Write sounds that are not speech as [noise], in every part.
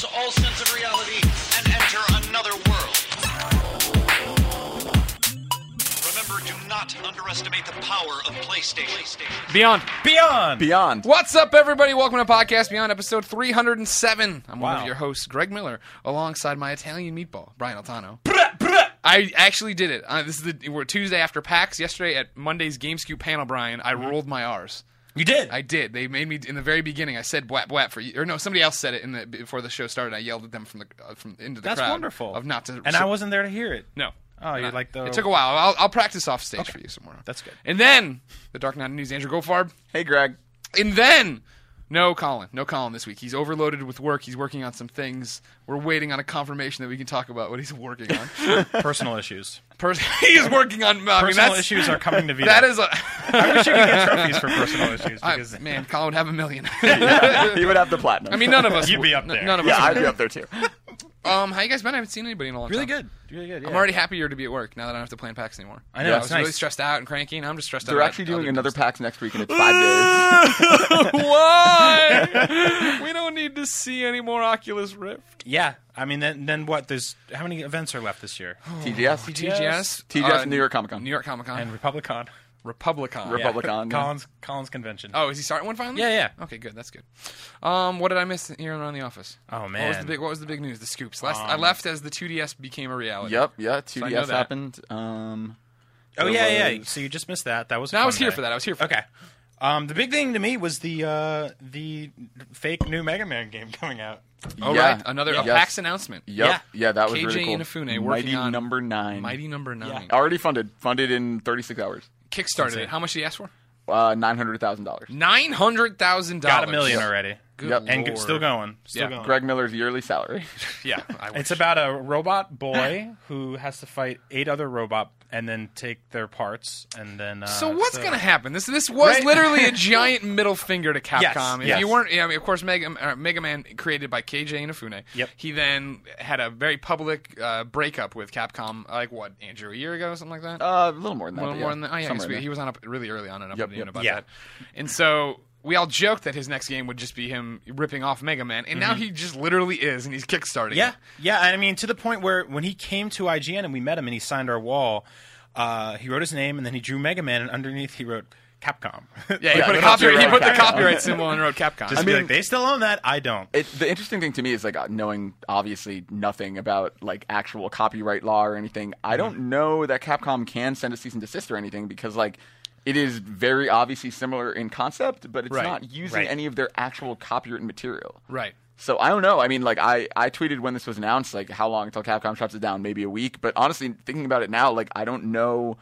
lose all sense of reality and enter another world. Remember, do not underestimate the power of PlayStation. Beyond. Beyond. Beyond. What's up, everybody? Welcome to Podcast Beyond, episode 307. I'm one Wow. of your hosts, Greg Miller, alongside my Italian meatball, Brian Altano. I actually did it. Uh, this is the we're Tuesday after PAX. Yesterday at Monday's GameScoop panel, Brian, I rolled my R's. You did. I did. They made me in the very beginning. I said "bwap bwap" for you, or no, somebody else said it in the before the show started. I yelled at them from the uh, from into the That's crowd. wonderful. Of not to. and I wasn't there to hear it. no. Oh, you're like the. It took a while. I'll, I'll practice off stage for you some more. That's good. And then the Dark Knight News, Andrew Goldfarb. Hey, Greg. And then, no Colin. No Colin this week. He's overloaded with work. He's working on some things. We're waiting on a confirmation that we can talk about what he's working on. [laughs] Personal issues. Pers- [laughs] he is working on. I Personal that's, issues are coming to [laughs] Vita. That is a. I wish you could get trophies for personal issues I- man, Colin would have a million. he would have the platinum. I mean, none of us. You'd be up there. N- None of yeah, us. I'd would. be up there too. Um, how you guys been? I haven't seen anybody in a long really time. good. Really good. I'm yeah. already happier to be at work now that I don't have to plan PAX anymore. I know, I it's was really stressed out and cranky, and I'm just stressed out. They're about actually doing other another stuff. PAX next week, and it's five days. [laughs] Why? we don't need to see any more Oculus Rift. Yeah. I mean, then then what? There's how many events are left this year? TGS. TGS, TGS uh, New York Comic Con. New York Comic Con, And Republicon. Republicon. Rep- Republicon, yeah. Collins Collins convention. Oh, is he starting one finally? Yeah, yeah. Okay, good. That's good. Um, what did I miss here around the office? Oh, What was man. the big What was the big news? The scoops. Last I Um, left as the 2DS became a reality. Yep, yeah. I know 2DS that. happened. Um, Oh there yeah, yeah. was- So you just missed that. That was. a No, I fun was here for that. I was here for Okay. Um, the big thing to me was the uh, the fake new Mega Man game [laughs] coming out. Oh Yeah. right, another a Yes. PAX announcement. Yep. Yeah. Yeah, that was KJ really cool. Inafune working Mighty on number nine. Mighty Number Nine. Already funded. Funded in 36 hours. Kickstarted insane. it. How much did he ask for? Uh, nine hundred thousand dollars. Nine hundred thousand dollars. Got a million already. Good Yep. And Lord. still going. Still Yeah. going. Greg Miller's yearly salary. Yeah, [laughs] I It's wish. about a robot boy [laughs] who has to fight eight other robot and then take their parts and then. Uh, So what's going to happen? This this was Right. literally a [laughs] giant middle finger to Capcom. Yes, if yes. you weren't, yeah, I mean, of course, Mega, uh, Mega Man created by KJ Inafune. Yep. He then had a very public uh, breakup with Capcom, like what Andrew a year ago, something like that. Uh, a little more than that. a little but more yeah, than that. Oh yeah, he, in he was on up really early on and up Yep, and yep. about Yeah. that. And so we all joked that his next game would just be him ripping off Mega Man, and now he just literally is, and he's kickstarting. Mm-hmm. Yeah, it. yeah. And I mean, to the point where when he came to IGN and we met him and he signed our wall, uh, he wrote his name and then he drew Mega Man and underneath he wrote Capcom. [laughs] yeah. He Yeah, put a no, no. He you're put the Capcom. copyright [laughs] symbol and wrote Capcom. Just I be mean- like, they still own that. I don't. It, the interesting thing to me is like uh, knowing obviously nothing about like actual copyright law or anything. I don't know that Capcom can send a cease and desist or anything because like it is very obviously similar in concept, but it's Right, not using right. any of their actual copyrighted material. right. So I don't know. I mean, like I, I tweeted when this was announced, like how long until Capcom shuts it down? Maybe a week. But honestly, thinking about it now, like I don't know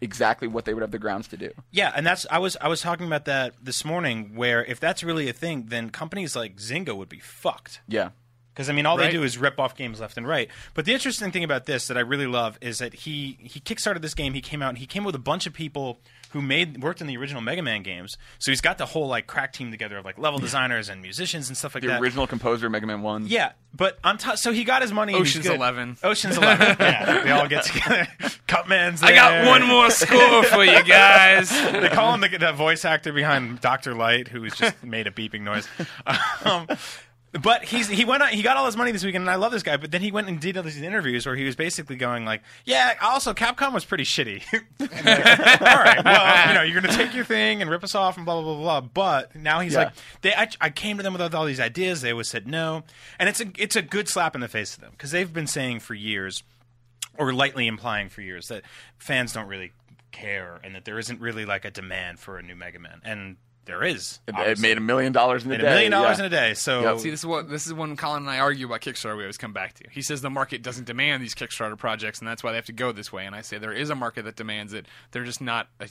exactly what they would have the grounds to do. Yeah, and that's I was I was talking about that this morning. Where if that's really a thing, then companies like Zynga would be fucked. Yeah. Because I mean, all Right. they do is rip off games left and right. But the interesting thing about this that I really love is that he he kickstarted this game. He came out and he came with a bunch of people who made worked in the original Mega Man games. So he's got the whole like crack team together of like level designers and musicians and stuff like The that. The original composer, Mega Man One. Yeah, but on top, so he got his money. and he's Ocean's good. 11. Ocean's Eleven. [laughs] yeah, they all get together. [laughs] Cutman's. There. I got one more score for you guys. [laughs] They call him the, the voice actor behind Doctor Light, who's just made a beeping noise. Um, but he's he went on, he got all his money this weekend, and I love this guy. But then he went and did all these interviews where he was basically going like, "Yeah, also Capcom was pretty shitty." [laughs] All right, well, you know, you're gonna take your thing and rip us off and blah blah blah blah. But now he's Yeah. like, they I, I came to them with all these ideas, they always said no, and it's a it's a good slap in the face to them because they've been saying for years or lightly implying for years that fans don't really care and that there isn't really like a demand for a new Mega Man, and there is. It, it made a million dollars in a day. a million dollars yeah. in a day. So Yep. See, this is what this is when Colin and I argue about Kickstarter. We always come back to. He says the market doesn't demand these Kickstarter projects, and that's why they have to go this way. And I say there is a market that demands it. They're just not a,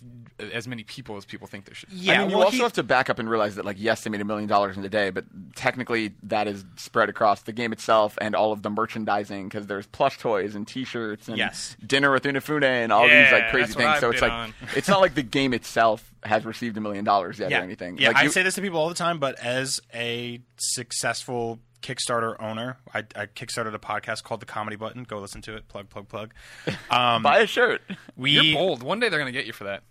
as many people as people think there should. be. yeah, I mean, you also he- have to back up and realize that, like, yes, they made a million dollars in a day, but technically that is spread across the game itself and all of the merchandising because there's plush toys and T-shirts and Yes. dinner with Inafune and all Yeah, these like crazy things. So it's like it's not like the game itself has received a million dollars yet yeah, or anything. Yeah, like, I you- say this to people all the time, but as a successful Kickstarter owner, I, I kickstarted a podcast called The Comedy Button. Go listen to it. Plug, plug, plug. [laughs] Um, buy a shirt. we You're bold. One day they're gonna get you for that.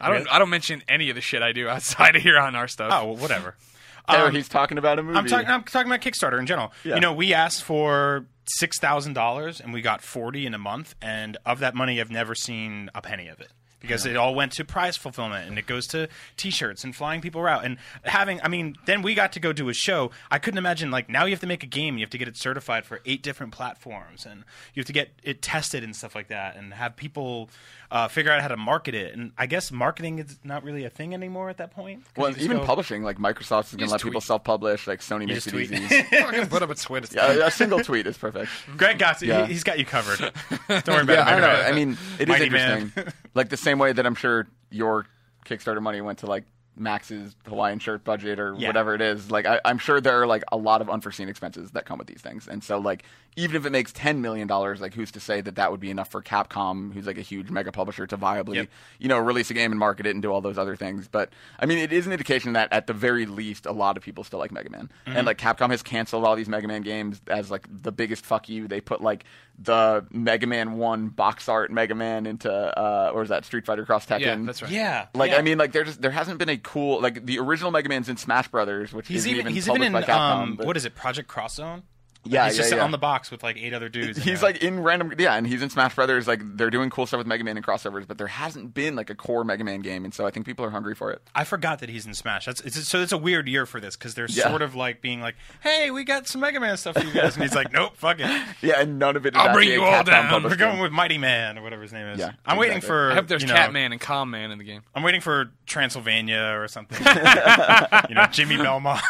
I don't. I don't mention any of the shit I do outside of here on our stuff. Oh, well, whatever. [laughs] Or Um, he's talking about a movie. I'm talking. I'm talking about Kickstarter in general. Yeah. You know, we asked for six thousand dollars and we got forty in a month, and of that money, I've never seen a penny of it because it all went to prize fulfillment and it goes to T-shirts and flying people out and having. I mean, then we got to go do a show. I couldn't imagine like now you have to make a game, you have to get it certified for eight different platforms, and you have to get it tested and stuff like that, and have people uh, figure out how to market it. And I guess marketing is not really a thing anymore at that point well, even go- publishing, like Microsoft is going to just let people self-publish. Like Sony makes just it tweet. easy. [laughs] Fucking put up a tweet. [laughs] Yeah, a single tweet is perfect. Greg got it. Yeah. He, has got you covered. [laughs] Don't worry about Yeah, it. I don't know. Megadeth. I mean, it is Mighty Man. interesting. Like the same way that I'm sure your Kickstarter money went to like Max's Hawaiian shirt budget or Yeah. whatever it is. Like I, I'm sure there are like a lot of unforeseen expenses that come with these things, and so like even if it makes ten million dollars, like who's to say that that would be enough for Capcom, who's like a huge mega publisher, to viably Yep. you know release a game and market it and do all those other things. But I mean, it is an indication that at the very least, a lot of people still like Mega Man, Mm-hmm. and like Capcom has canceled all these Mega Man games as like the biggest fuck you. They put like the Mega Man One box art Mega Man into uh, or is that Street Fighter Cross Tekken? Yeah, that's right. yeah, Like yeah. I mean, like there just there hasn't been a cool like the original Mega Man's in Smash Brothers, which He's is even, even he's even in um, what is it, Project Cross Zone? Yeah, he's yeah, just yeah. on the box with like eight other dudes. He's like in random, yeah, and he's in Smash Brothers. Like they're doing cool stuff with Mega Man and crossovers, but there hasn't been like a core Mega Man game, and so I think people are hungry for it. I forgot that he's in Smash. That's it's, so it's a weird year for this because they're Yeah. sort of like being like, "Hey, we got some Mega Man stuff for you guys," and he's like, "Nope, fuck it, [laughs] Yeah, and none of it is I'll bring you all Capcom down. we're going with Mighty Man or whatever his name is." Yeah, I'm waiting for. I hope there's you know, Catman and Calm Man in the game. I'm waiting for Transylvania or something. [laughs] [laughs] you know, Jimmy Belmont.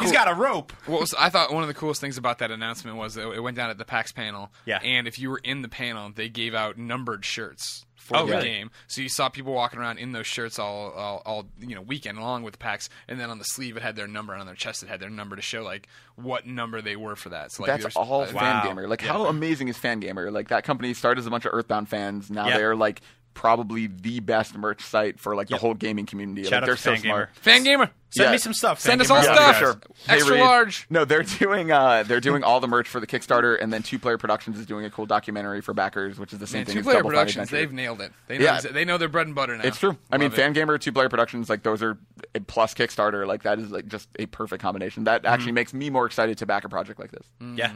He's got a rope. What was I thought one of the coolest things about that announcement was that it went down at the PAX panel. Yeah. And if you were in the panel, they gave out numbered shirts for Oh, the really? game. So you saw people walking around in those shirts all, all, all you know weekend long with the PAX, and then on the sleeve it had their number, and on their chest it had their number to show like what number they were for that. So like That's all uh, Wow. Fangamer. Like, how amazing is Fangamer? Like, that company started as a bunch of Earthbound fans. Now Yeah. they're like probably the best merch site for like the whole gaming community. Shout like, they're to so Fangamer. smart. Fangamer. Send Yeah. me some stuff. Send us all Yeah, stuff. sure. Extra Reed. large. No, they're doing uh, they're doing all the merch for the Kickstarter, and then Two Player Productions is doing a cool documentary for backers, which is the same Man, thing two as player Double productions, Adventure. they've nailed it. They know, Yeah. they know their bread and butter now. It's true. I mean, Love it. Fangamer, Two Player Productions, like those are a plus Kickstarter. Like that is like just a perfect combination. That actually makes me more excited to back a project like this. Yeah.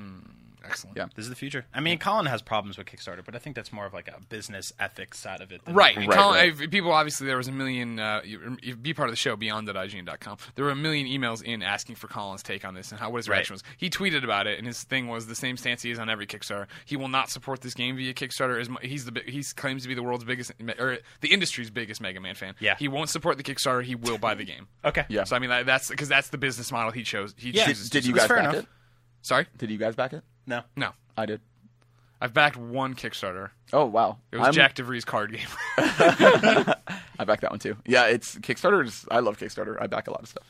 Excellent. Yeah. This is the future. I mean, Colin has problems with Kickstarter, but I think that's more of like a business ethics side of it. than- Right. Right, Colin, right. I- people obviously there was a million. Uh, you, you be part of the show beyond at IGN.com. There were a million emails in asking for Colin's take on this and how what his Right. reaction was. He tweeted about it, and his thing was the same stance he is on every Kickstarter. He will not support this game via Kickstarter. As mu- he's the he claims to be the world's biggest or the industry's biggest Mega Man fan. Yeah. He won't support the Kickstarter. He will buy the [laughs] game. Okay. Yeah. So I mean that, that's because that's the business model he chose. He Yeah. chooses. Did to you guys fair back enough. it? Sorry. Did you guys back it? No. No. I did. I've backed one Kickstarter. Oh wow! It was I'm- Jack DeVries card game. [laughs] [laughs] I back that one too. Yeah, it's Kickstarter's. I love Kickstarter. I back a lot of stuff.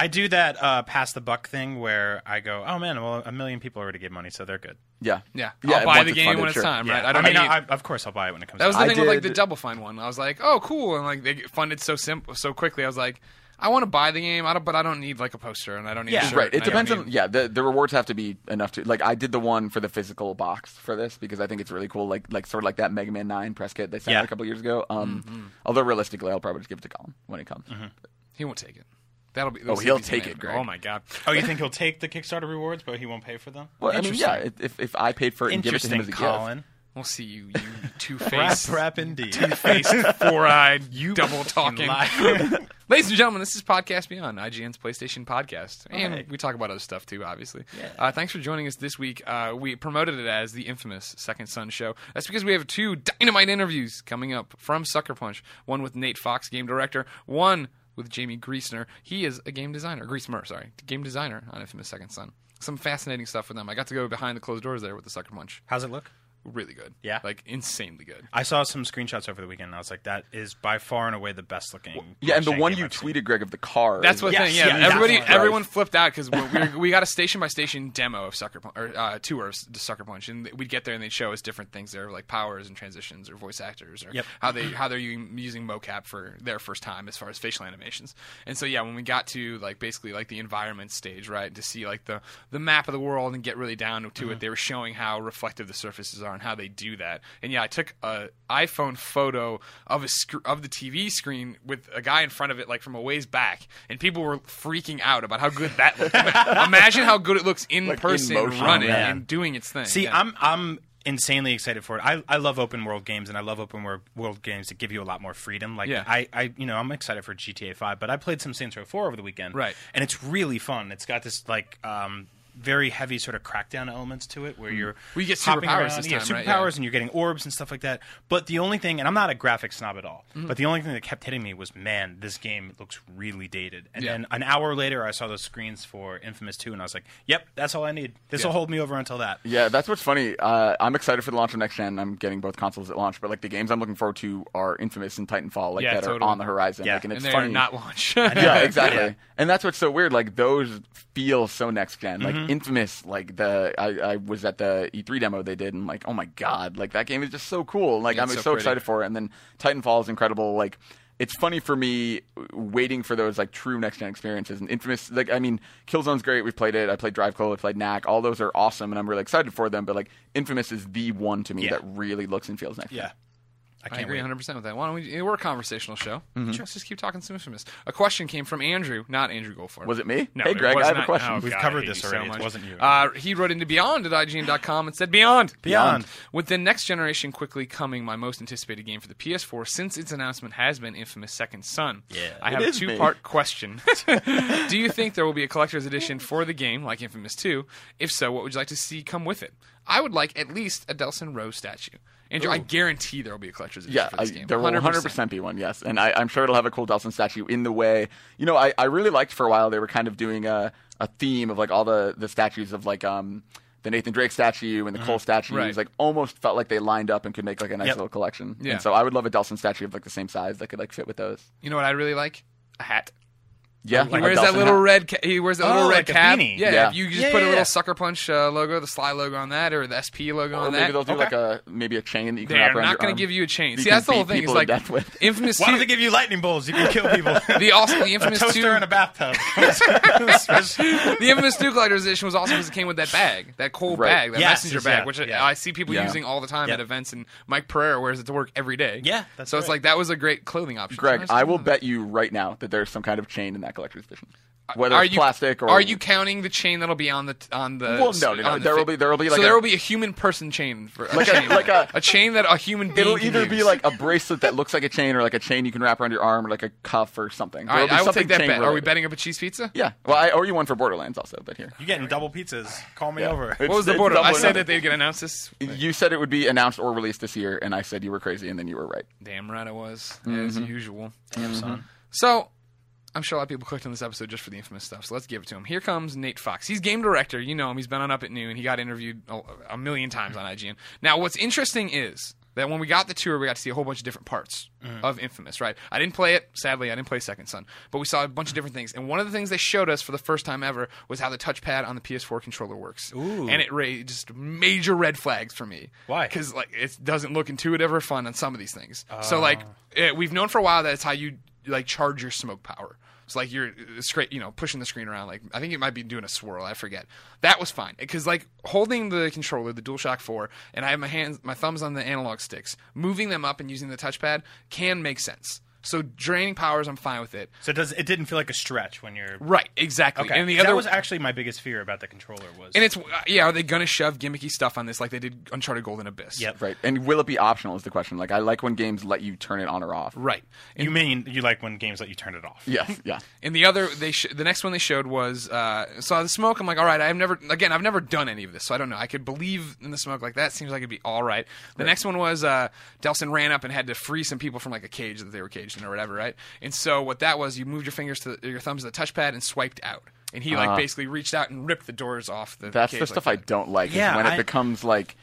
I do that uh, pass the buck thing where I go, oh man, well, a million people already gave money, so they're good. Yeah, yeah. yeah. I'll buy the game funded, when it's sure. time. Right. I, I don't mean, need- I, of course, I'll buy it when it comes. That was out. the I thing with like the Double Fine one. I was like, oh, cool, and like they get funded so simple, so quickly. I was like, I want to buy the game, I don't, but I don't need like a poster, and I don't need Yeah. a shirt, Right. It and I depends on need- yeah. The the rewards have to be enough to like. I did the one for the physical box for this because I think it's really cool. Like like sort of like that Mega Man Nine press kit they sent Yeah. out a couple years ago. Um, Mm-hmm. although realistically, I'll probably just give it to Colin when it comes. He won't take it. That'll be. Oh, he'll take it, Greg. Oh my god. Oh, you think he'll take the Kickstarter rewards, but he won't pay for them? Well, I mean, yeah. If if I paid for it and give it to him Interesting, as a gift, Colin. We'll see you, you [laughs] two faced, rap, indeed. two faced, [laughs] four eyed, [laughs] you double talking. Ladies and gentlemen, this is Podcast Beyond, IGN's PlayStation podcast. And Alright. we talk about other stuff too, obviously. Yeah. Uh, thanks for joining us this week. Uh, we promoted it as the infamous Second Son Show. That's because we have two dynamite interviews coming up from Sucker Punch one with Nate Fox, game director, one with Jamie Griesner. He is a game designer, Griesemer, sorry, game designer on Infamous Second Son. Some fascinating stuff with them. I got to go behind the closed doors there with the Sucker Punch. How's it look? Really good. Yeah? Like insanely good. I saw some screenshots over the weekend. and I was like, that is by far and away the best looking. yeah. And the one you I've seen. tweeted, Greg, of the car. That's what Yes, thing. Yeah, yeah, that's everybody, what- everyone flipped out because we, we, [laughs] we got a station by station demo of Sucker Punch or uh, tour of the Sucker Punch, and we'd get there and they'd show us different things there, like powers and transitions or voice actors or Yep. how they how they're using, using mocap for their first time as far as facial animations. And so yeah, when we got to like basically like the environment stage, right, to see like the the map of the world and get really down to Mm-hmm. it, they were showing how reflective the surfaces are on how they do that. And yeah, I took a iPhone photo of a sc- of the TV screen with a guy in front of it, like from a ways back, and people were freaking out about how good that looked. [laughs] Imagine how good it looks in Like, in person, motion. running Yeah. and doing its thing. See, Yeah. I'm I'm insanely excited for it. I, I love open world games and I love open world, world games that give you a lot more freedom. Like Yeah. I, I you know I'm excited for GTA 5, but I played some Saints Row 4 over the weekend. Right. And it's really fun. It's got this like um very heavy sort of crackdown elements to it where you're Well, you get hopping superpowers around. this yeah, time, superpowers right? Yeah. and you're getting orbs and stuff like that. But the only thing and I'm not a graphic snob at all, Mm-hmm. but the only thing that kept hitting me was man, this game looks really dated. And Yeah. then an hour later I saw those screens for Infamous 2 and I was like, "Yep, that's all I need. This will Yeah. hold me over until that." Yeah, that's what's funny. Uh, I'm excited for the launch of next gen. I'm getting both consoles at launch, but like the games I'm looking forward to are Infamous and Titanfall, like Yeah, that totally. are on the horizon. Yeah. Like, and it's and funny. not launch. [laughs] yeah, [laughs] exactly. Yeah. And that's what's so weird. Like those feel so next gen. Like Mm-hmm. Mm-hmm. Infamous. Like the I, I was at the E3 demo they did, and like oh my god, like that game is just so cool. Like Yeah, I'm it's so, so pretty. excited for it. And then Titanfall is incredible. Like it's funny for me waiting for those like true next gen experiences. And Infamous, like I mean, Killzone's great. We've played it. I played Drive Club. I played Knack. All those are awesome, and I'm really excited for them. But like Infamous is the one to me Yeah. that really looks and feels next. Yeah. gen. I I can't agree wait. 100 percent with that. Why don't we? We're a conversational show. Mm-hmm. Let's just keep talking some infamous. A question came from Andrew, not Andrew Goldfarb. Was it me? No, hey Greg, I have a question. oh, We've God, covered this you already. So It wasn't you. Uh, he wrote into Beyond at IGN.com and said, "Beyond, Beyond. With the next generation quickly coming, my most anticipated game for the PS4 since its announcement has been Infamous Second Son. Yeah. I It have a two-part question. [laughs] Do you think there will be a collector's edition for the game, like Infamous 2? If so, what would you like to see come with it? I would like at least a Delsin Rose statue. Andrew, I guarantee there will be a collector's edition Yeah, for this I, game. there will 100% be one, yes. And I, I'm sure it'll have a cool Delsin statue in the way. You know, I, I really liked for a while they were kind of doing a, a theme of like all the, the statues of like um the Nathan Drake statue and the Cole statues. Right. Like almost felt like they lined up and could make like a nice Yep. little collection. Yeah. And so I would love a Delsin statue of like the same size that could like fit with those. You know what I really like? A hat. Yeah, He like a wears that little hat. red. Ca- he wears that Oh, little red like cap. beanie. Yeah, Yeah. if you just Yeah, put a little yeah. Sucker Punch uh, logo, the Sly logo on that, or the SP logo Or on maybe that. Maybe they'll do Okay. like a maybe a chain that you can They're wrap around not going to give you a chain. You See, that's the whole thing. Is people to like death with. [laughs] Infamous Why don't they give you lightning bolts? You can kill [laughs] people. The also the [laughs] a Infamous toaster Two. in a bathtub. the Infamous Two collector's edition was awesome because it came with that bag, that cool Right. bag, that Yes, messenger bag, which. I see people using all the time at events, and Mike Pereira wears it to work every day. Yeah, so it's like that was a great clothing option. Greg, I will bet you right now that there's some kind of chain in that collector's edition. Whether are it's you, plastic or are you counting the chain that'll be on the on the? Well, no, no, no. the There will be- there will be like so a- there will be a human person chain for a Like a- chain, like a- a chain that a human being. It'll can either be like a bracelet that looks like a chain, or like a chain you can wrap around your arm, or like a cuff or something. All be I will something take that chain bet. Are we betting up a cheese pizza? Yeah. Well, I owe you one for Borderlands also, but here. You're getting double pizzas. Call me Yeah. over. It's- What was the it's border? I said that they'd get announced this. You said it would be announced or released this year, and I said you were crazy, and then you were right. Damn right I was, Mm-hmm. as usual. Damn, son. So, I'm sure a lot of people clicked on this episode just for the infamous stuff. So let's give it to him. Here comes Nate Fox. He's game director. You know him. He's been on Up at Noon. He got interviewed a, million times on IGN. Now, what's interesting is that when we got the tour, we got to see a whole bunch of different parts of Infamous. Right? I didn't play it. Sadly, I didn't play Second Son, but we saw a bunch of different things. And one of the things they showed us for the first time ever was how the touchpad on the PS4 controller works. Ooh. And it raised just major red flags for me. Why? Because like it doesn't look intuitive or fun on some of these things. So like eh, we've known for a while that it's how you like charge your smoke power. It's like you're uh, straight, you know, pushing the screen around. Like I think it might be doing a swirl. I forget. That was fine because like holding the controller, the DualShock Four, and I have my hands, my thumbs on the analog sticks, moving them up and using the touchpad can make sense. So draining powers, I'm fine with it. So it does it didn't feel like a stretch when you're Right, exactly. okay? And the 'Cause other that was actually my biggest fear about the controller was and it's uh, yeah, are they gonna shove gimmicky stuff on this like they did Uncharted Golden Abyss? Yep. Right. And will it be optional? Is the question. Like, I like when games let you turn it on or off. Right. And You mean you like when games let you turn it off? Yes. [laughs] Yeah. And the other, they sh- the next one they showed was uh, saw the smoke. I'm like, all right, I've never, again, I've never done any of this, so I don't know. I could believe in the smoke like that. Seems like it'd be all right. The next one was uh, Delsin ran up and had to free some people from like a cage that they were caged in or whatever, right? And so what that was, you moved your fingers to your thumbs to the touchpad and swiped out, and he like Ah. basically reached out and ripped the doors off the. That's cage the like stuff that. I don't like. Yeah, is when it becomes like,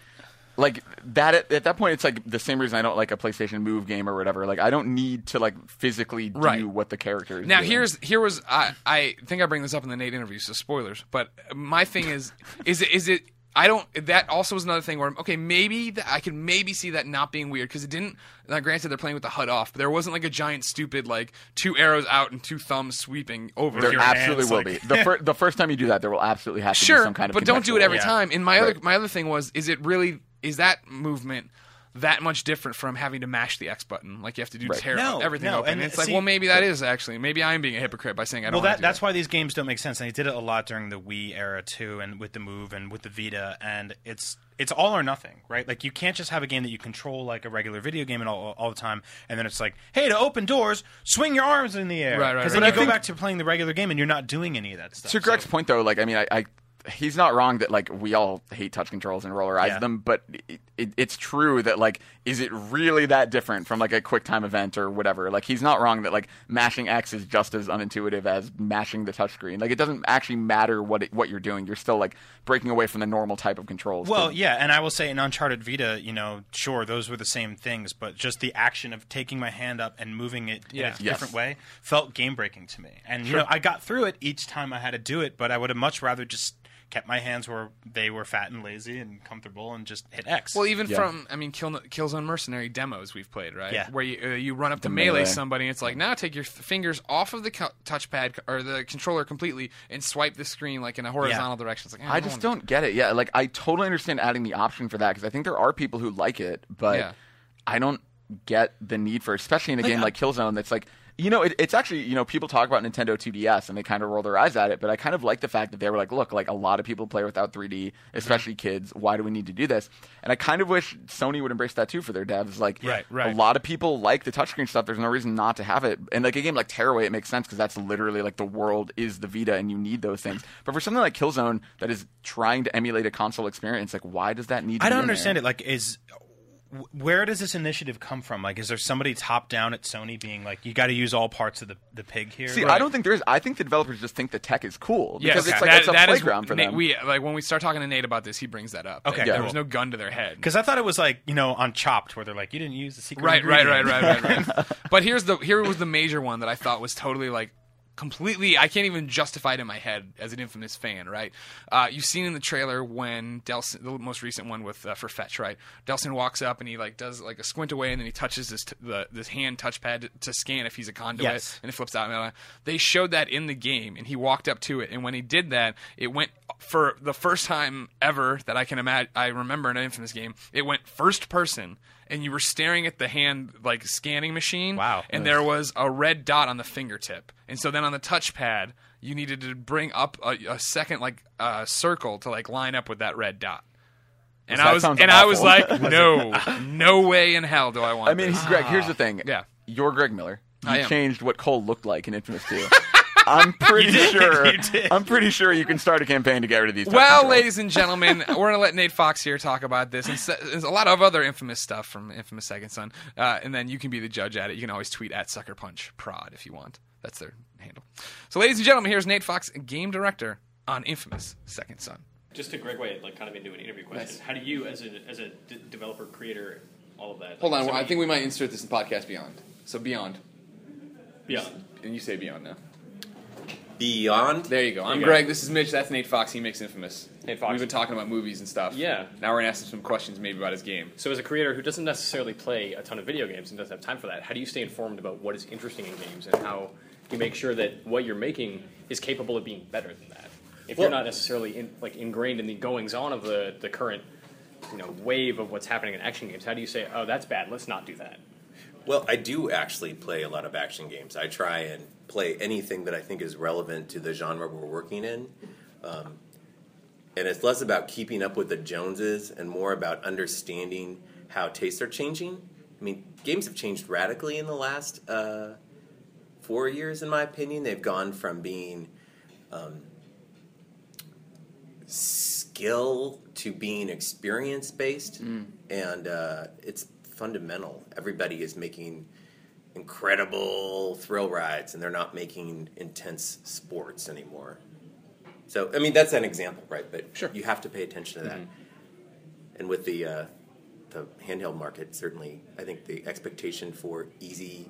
like that. At, at that point, it's like the same reason I don't like a PlayStation Move game or whatever. Like, I don't need to like physically do Right. what the character is. Now doing. here's here was I I think I bring this up in the Nate interview, so spoilers. But my thing is, is it is it I don't. That also was another thing where okay, maybe th- I could maybe see that not being weird because it didn't. Now, granted, they're playing with the HUD off, but there wasn't like a giant stupid like two arrows out and two thumbs sweeping over. There absolutely hands, will like- be the, [laughs] fir- the first time you do that. There will absolutely have to sure, be some kind of Sure. but don't do it every Yeah. time. And my other my other thing was, is it really is that movement that much different from having to mash the X button? Like you have to do Right. tear No, everything no, open. and it's like, well, maybe that is actually maybe I'm being a hypocrite by saying I don't. well, that, do that's that. why these games don't make sense, and they did it a lot during the Wii era too, and with the Move and with the Vita, and it's it's all or nothing, right? Like you can't just have a game that you control like a regular video game and all, all the time, and then it's like, hey, to open doors, swing your arms in the air, Right, right, Because right. then But you I go back to playing the regular game, and you're not doing any of that stuff. To Greg's So- point, though, like I mean, I, I he's not wrong that like we all hate touch controls and roll our Yeah. them, but it, it, it's true that like is it really that different from like a QuickTime event or whatever? Like he's not wrong that like mashing X is just as unintuitive as mashing the touchscreen. Like it doesn't actually matter what it, what you're doing. You're still like breaking away from the normal type of controls. Well, to- yeah, and I will say in Uncharted Vita, you know, sure, those were the same things, but just the action of taking my hand up and moving it in a Yes. different way felt game breaking to me. And you know, I got through it each time I had to do it, but I would have much rather just kept my hands where they were fat and lazy and comfortable and just hit X. Well, even Yeah. from I mean, Kill, Killzone Mercenary demos we've played, right? Yeah. Where you uh, you run up to melee, melee. somebody, and it's like now take your fingers off of the co- touchpad or the controller completely and swipe the screen like in a horizontal direction. It's like eh, I just don't get it. Yeah, like I totally understand adding the option for that because I think there are people who like it, but Yeah. I don't get the need for, especially in a game I- like Killzone. That's like, you know, it, it's actually, you know, people talk about Nintendo 2DS and they kind of roll their eyes at it, but I kind of like the fact that they were like, look, like a lot of people play without 3D, especially kids. Why do we need to do this? And I kind of wish Sony would embrace that too for their devs. Like, Right, right. a lot of people like the touchscreen stuff. There's no reason not to have it. And like a game like Tearaway, it makes sense because that's literally like the world is the Vita and you need those things. But for something like Killzone that is trying to emulate a console experience, like why does that need? to I don't in there? understand it. Like, is where does this initiative come from? Like, is there somebody top down at Sony being like, you got to use all parts of the, the pig here? See, Right. I don't think there is. I think the developers just think the tech is cool Yes, because it's like that- it's a that is- playground for Nate, them. We like when we start talking to Nate about this, he brings that up. Okay, that there was no gun to their head. Because I thought it was like you know on Chopped where they're like, you didn't use the secret. right, right, right, ingredient." right, right, right. but here's the here was the major one that I thought was totally like completely. I can't even justify it in my head as an infamous fan. Right? Uh, you've seen in the trailer when Delsin, the most recent one with uh, for Fetch, right? Delsin walks up and he like does like a squint away and then he touches this t- the this hand touchpad to, to scan if he's a conduit Yes. and it flips out. And uh, they showed that in the game and he walked up to it and when he did that, it went for the first time ever that I can imagine. I remember in an infamous game, it went first person. And you were staring at the hand like scanning machine. Wow. And there was a red dot on the fingertip. And so then on the touchpad, you needed to bring up a, a second like uh, circle to like line up with that red dot. And That I was sounds and I was like, [laughs] no, no way in hell do I want. I mean, this. Greg. Here's the thing. Yeah. you're Greg Miller. You I changed what Cole looked like in Infamous 2. [laughs] I'm [laughs] pretty did, sure. [laughs] you did. I'm pretty sure you can start a campaign to get rid of these. Well, controls. ladies and gentlemen, [laughs] we're going to let Nate Fox here talk about this. And se- there's a lot of other infamous stuff from Infamous Second Son. Uh, and then you can be the judge at it. You can always tweet at Sucker Punch Prod if you want. That's their handle. So, ladies and gentlemen, here's Nate Fox, game director on Infamous Second Son. just to Greg Way, like kind of into an interview question. How do you, as a as a d- developer, creator, all of that? Hold like, on, so I think we might insert this in podcast Beyond. So Beyond, beyond. and you say Beyond now. Beyond. There you go. I'm you go. Greg. This is Mitch. That's Nate Fox. He makes Infamous. Nate Fox. We've been talking about movies and stuff. Yeah. Now we're gonna ask him some questions, maybe about his game. So, as a creator who doesn't necessarily play a ton of video games and doesn't have time for that, how do you stay informed about what is interesting in games and how you make sure that what you're making is capable of being better than that? If Well- you're not necessarily in, like ingrained in the goings on of the the current you know wave of what's happening in action games, how do you say, oh, that's bad, let's not do that? Well, I do actually play a lot of action games. I try and play anything that I think is relevant to the genre we're working in. Um, and it's less about keeping up with the Joneses and more about understanding how tastes are changing. I mean, games have changed radically in the last uh, four years, in my opinion. They've gone from being um, skill to being experience based, and uh, it's fundamental. Everybody is making incredible thrill rides, and they're not making intense sports anymore. So, I mean, that's an example, right? But Sure. you have to pay attention to that. And with the uh, the handheld market, certainly, I think the expectation for easy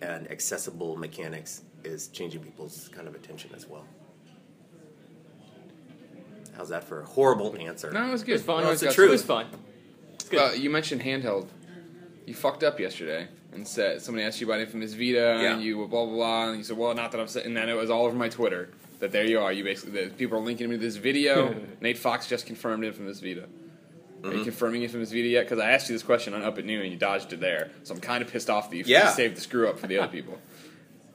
and accessible mechanics is changing people's kind of attention as well. How's that for a horrible answer? No, it was good. It was fun. Well, it's the It was truth. fun. It's good. Uh, you mentioned handheld. You fucked up yesterday and said somebody asked you about Infamous Vita Yeah. and you were blah blah blah and you said, well, not that I'm saying. And then it was all over my Twitter that there you are. You basically that people are linking me to this video. [laughs] Nate Fox just confirmed Infamous Vita. Are Mm-hmm. you confirming Infamous Vita yet? Because I asked you this question on Up at Noon and you dodged it there. So I'm kind of pissed off that you Yeah. saved the screw up for the other people. [laughs]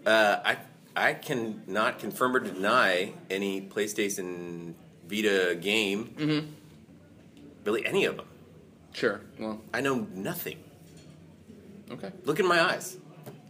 Uh, I I can not confirm or deny any PlayStation Vita game. Mm-hmm. Really, any of them. Sure. Well, I know nothing. okay. Look in my eyes.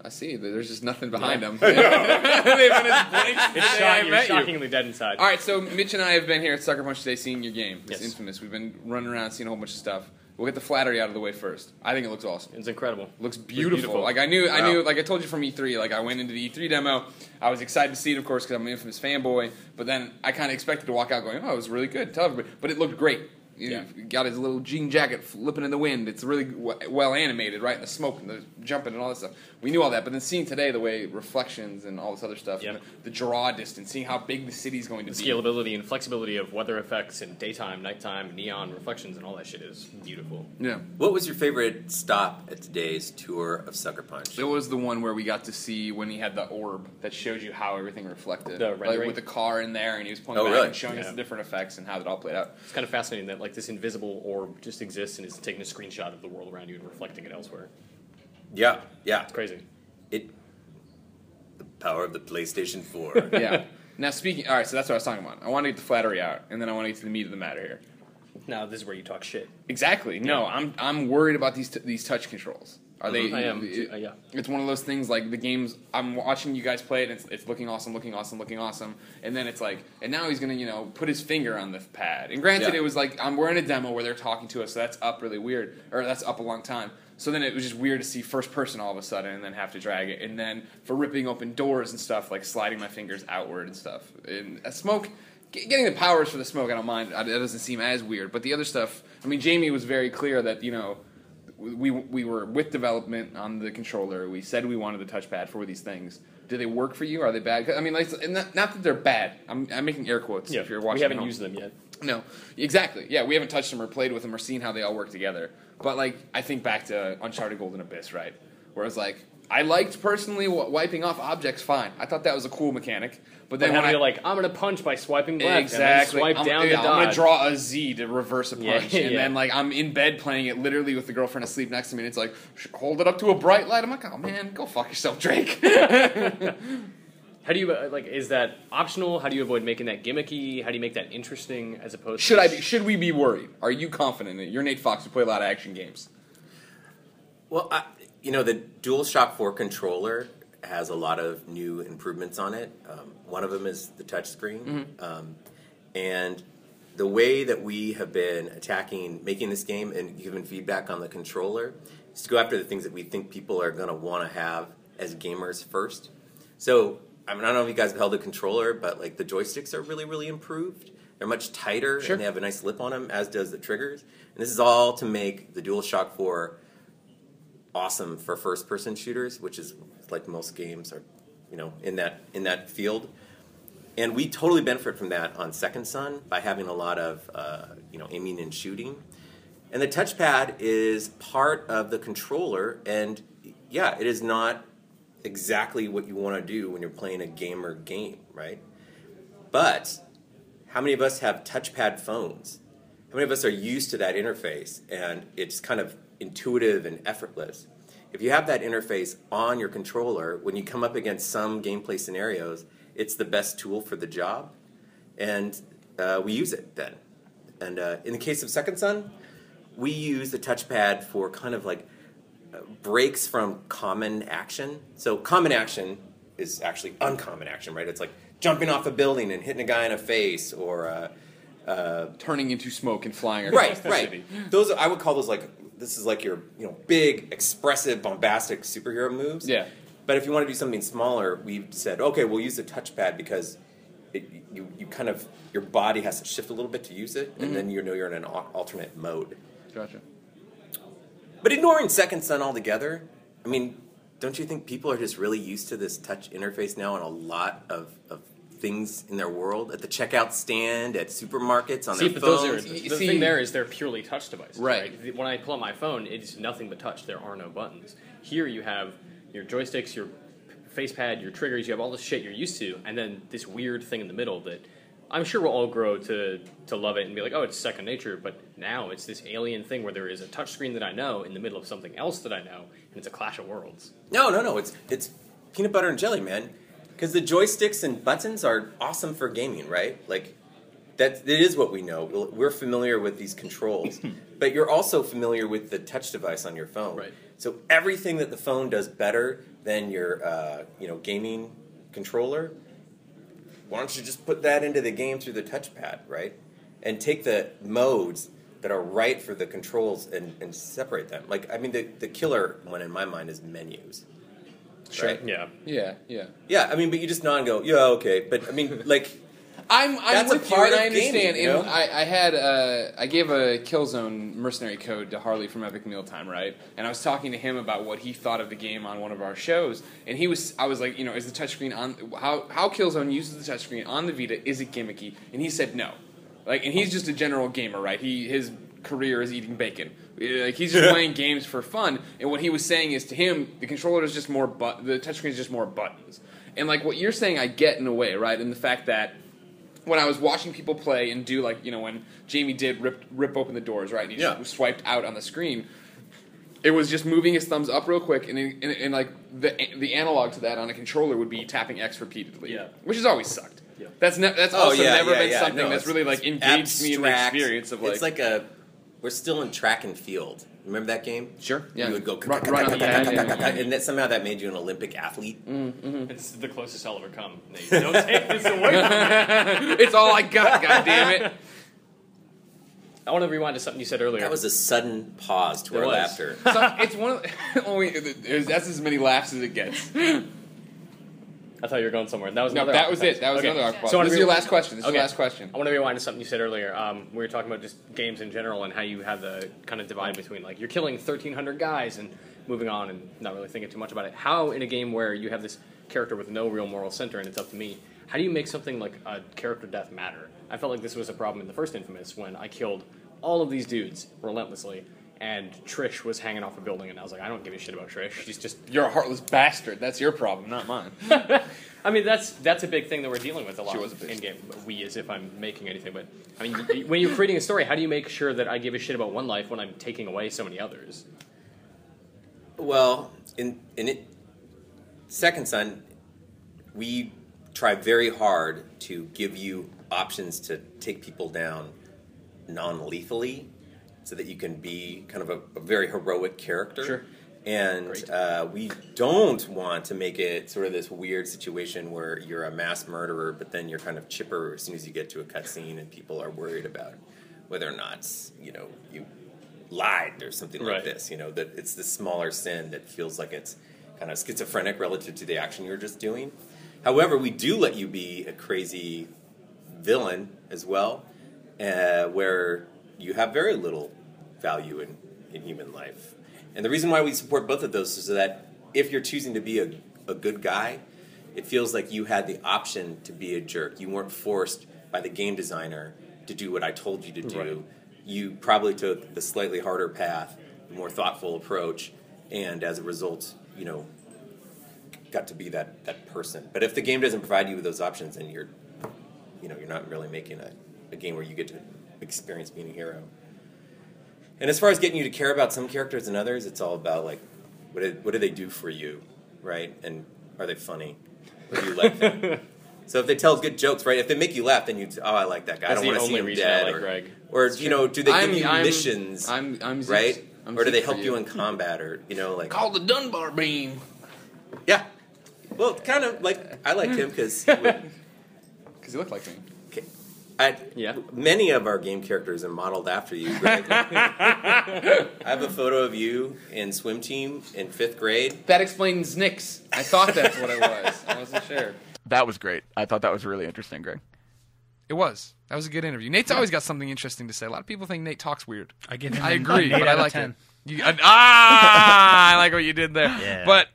I see. that There's just nothing behind them. [laughs] They've been as blank since It's the day I shocking, met you. shockingly dead inside. All right, so Mitch and I have been here at Sucker Punch today seeing your game. It's Yes. infamous. We've been running around seeing a whole bunch of stuff. We'll get the flattery out of the way first. I think it looks awesome. It's incredible. It looks It's beautiful. Like I knew, I Wow. knew, like I told you from E3. Like I went into the E3 demo. I was excited to see it, of course, because I'm an infamous fanboy. But then I kind of expected to walk out going, "Oh, it was really good." Tell everybody, but it looked great. You Yeah. got his little jean jacket flipping in the wind. It's really w- well animated, right? And the smoke and the jumping and all that stuff. We knew all that, but then seeing today the way reflections and all this other stuff, Yeah. and the, the draw distance, seeing how big the city's going to The be. scalability and flexibility of weather effects and daytime, nighttime, neon reflections, and all that shit is beautiful. Yeah. What was your favorite stop at today's tour of Sucker Punch? It was the one where we got to see when he had the orb that showed you how everything reflected. The like with the car in there, and he was pointing Oh, back really? and showing us the different effects and how it all played out. It's kind of fascinating that like this invisible orb just exists and is taking a screenshot of the world around you and reflecting it elsewhere. Yeah, yeah. It's crazy. It. The power of the PlayStation 4. [laughs] yeah. Now speaking, all right, so that's what I was talking about. I want to get the flattery out, and then I want to get to the meat of the matter here. Now this is where you talk shit. Exactly. No, I'm I'm worried about these t- these touch controls. Are they? I am, it- Uh, yeah. It's one of those things like the games. I'm watching you guys play it. And it's, it's looking awesome, looking awesome, looking awesome. And then it's like, and now he's gonna you know put his finger on the pad. And granted, Yeah. it was like I'm we're in a demo where they're talking to us, so that's up really weird, or that's up a long time. So then it was just weird to see first person all of a sudden, and then have to drag it, and then for ripping open doors and stuff, like sliding my fingers outward and stuff. And uh, smoke, Getting the powers for the smoke, I don't mind. That doesn't seem as weird. But the other stuff, I mean, Jamie was very clear that you know, we we were with development on the controller. We said we wanted the touchpad for these things. Do they work for you? Are they bad? I mean, like, and not, not that they're bad. I'm, I'm making air quotes. Yeah, if you're watching, we haven't used them yet. No, exactly. Yeah, we haven't touched them or played with them or seen how they all work together. But like, I think back to Uncharted Golden Abyss, right? Where it's like, I liked personally w- wiping off objects. Fine, I thought that was a cool mechanic. But But then then when I you're like, I'm gonna punch by swiping left exactly, and swipe I'm, down yeah, to I'm gonna draw a Z to reverse a punch, [laughs] Yeah, punch, and yeah. then like I'm in bed playing it literally with the girlfriend asleep next to me, and it's like, hold it up to a bright light. I'm like, oh man, go fuck yourself, Drake. [laughs] How do you uh, like? Is that optional? How do you avoid making that gimmicky? How do you make that interesting as opposed? To Should to I? Be, should we be worried? Are you confident that you're Nate Fox who play a lot of action games? Well, I, you know, the DualShock 4 controller has a lot of new improvements on it. Um, one of them is the touchscreen. Um, and the way that we have been attacking making this game and giving feedback on the controller is to go after the things that we think people are going to want to have as gamers first. So, I mean, I don't know if you guys have held a controller, but like the joysticks are really, really improved. They're much tighter Sure. and they have a nice lip on them, as does the triggers. And this is all to make the DualShock 4 awesome for first person shooters, which is like most games are, you know, in that in that field. And we totally benefit from that on Second Son by having a lot of uh, you know aiming and shooting. And the touchpad is part of the controller, and yeah, it is not exactly what you want to do when you're playing a gamer game, right? But how many of us have touchpad phones? How many of us are used to that interface and it's kind of intuitive and effortless? If you have that interface on your controller, when you come up against some gameplay scenarios, it's the best tool for the job, and uh, we use it then. And uh, in the case of Second Son, we use the touchpad for kind of like uh, breaks from common action. So common action is actually uncommon action, right? It's like jumping off a building and hitting a guy in the face, or uh, Turning into smoke and flying across right, the right. city. Those I would call those like this is like your you know big, expressive, bombastic superhero moves. Yeah. But if you want to do something smaller, we've said okay, we'll use the touchpad because it, you you kind of your body has to shift a little bit to use it, and then mm-hmm. you know you're in an alternate mode. Gotcha. But ignoring Second Son altogether, I mean, don't you think people are just really used to this touch interface now on a lot of, of things in their world? At the checkout stand, at supermarkets, on See, their but those phones? are You the see- thing. There is they're purely touch devices. Right. When I pull up my phone, it's nothing but touch. There are no buttons. Here you have your joysticks, your face pad, your triggers. You have all this shit you're used to, and then this weird thing in the middle that I'm sure we'll all grow to to love it and be like, oh, it's second nature. But now it's this alien thing where there is a touchscreen that I know in the middle of something else that I know, and it's a clash of worlds. No, no, no. It's it's peanut butter and jelly, man. Because the joysticks and buttons are awesome for gaming, right? Like that. It is what we know. We're familiar with these controls, [clears throat] but you're also familiar with the touch device on your phone. Right. So everything that the phone does better than your, uh, you know, gaming controller. Why don't you just put that into the game through the touchpad, right? And take the modes that are right for the controls and, and separate them. Like, I mean, the, the killer one in my mind is menus. Right? Yeah. Yeah, yeah. Yeah, I mean, but you just nod and go, yeah, okay. But I mean, [laughs] like, I'm I'm That's a with you, part and of I understand. gaming, you and know? I, I had uh, I gave a Killzone mercenary code to Harley from Epic Mealtime, right? And I was talking to him about what he thought of the game on one of our shows, and he was I was like, you know, is the touchscreen on how how Killzone uses the touchscreen on the Vita? Is it gimmicky? And he said no. Like, and he's just a general gamer, right? He his career is eating bacon. Like he's just [laughs] playing games for fun. And what he was saying is to him, the controller is just more but the touchscreen is just more buttons. And like what you're saying, I get in a way, right? And the fact that when I was watching people play and do like you know when Jamie did rip rip open the doors right and he Yeah. just swiped out on the screen, it was just moving his thumbs up real quick and, and, and like the the analog to that on a controller would be tapping X repeatedly, Yeah. which has always sucked. Yeah. That's ne- that's oh also yeah, never yeah, been something No, that's really like engaged me in the experience of like, it's like a we're still in track and field. Remember that game? sure yeah You would go run, run on the yeah, edge, yeah, yeah. and that somehow that made you an Olympic athlete. It's the closest I'll ever come. Nate. Don't take this away it's all I got. God damn it! I want to rewind to something you said earlier. That was a sudden pause to It our was. laughter. So it's one of the, only that's as many laughs as it gets. I thought you were going somewhere. That was No, that was it. That was Okay. another Aquapod. So this is your last question. This is Okay. your last question. I want to rewind to something you said earlier. Um, we were talking about just games in general and how you have the kind of divide between like you're killing 1,300 guys and moving on and not really thinking too much about it. How in a game where you have this character with no real moral center and it's up to me, how do you make something like a character death matter? I felt like this was a problem in the first Infamous when I killed all of these dudes relentlessly. And Trish was hanging off a building, and I was like, I don't give a shit about Trish. She's just [laughs] You're a heartless bastard. That's your problem, not mine. [laughs] I mean, that's that's a big thing that we're dealing with a lot a in game. We, as if I'm making anything, but I mean, when you're creating a story, how do you make sure that I give a shit about one life when I'm taking away so many others? Well, in in it, Second Son, we try very hard to give you options to take people down non-lethally, so that you can be kind of a, a very heroic character. Sure. And uh, we don't want to make it sort of this weird situation where you're a mass murderer, but then you're kind of chipper as soon as you get to a cutscene, and people are worried about whether or not you know you lied or something like this. You know that it's the smaller sin that feels like it's kind of schizophrenic relative to the action you're just doing. However, we do let you be a crazy villain as well, uh, where you have very little value in, in human life. And the reason why we support both of those is so that if you're choosing to be a, a good guy, it feels like you had the option to be a jerk. You weren't forced by the game designer to do what I told you to do. Right. You probably took the slightly harder path, the more thoughtful approach, and as a result, you know, got to be that, that person. But if the game doesn't provide you with those options, then you're, you know, you're not really making a, a game where you get to experience being a hero. And as far as getting you to care about some characters and others, it's all about like, what did, what do they do for you, right? And are they funny? Or do you like them? [laughs] so if they tell good jokes, right? If they make you laugh, then you, oh, I like that guy. That's I don't want to see him reason dead. like or, Greg. or you know, do they I'm- give you I'm- missions? I'm- I'm Zeke's- right? I'm or do they help you you. in combat? Or you know, like Call the Dunbar beam. yeah. Well, kind of like I liked him because he would [laughs] Because you look like me. I, Yeah. Many of our game characters are modeled after you, Greg. [laughs] I have a photo of you in swim team in fifth grade. That explains Nick's. I thought that's what it was. I wasn't sure. That was great. I thought that was really interesting, Greg. It was. That was a good interview. Nate's always got something interesting to say. A lot of people think Nate talks weird. I give him I agree, but I like 10. it. You, uh, ah, I like what you did there. Yeah. But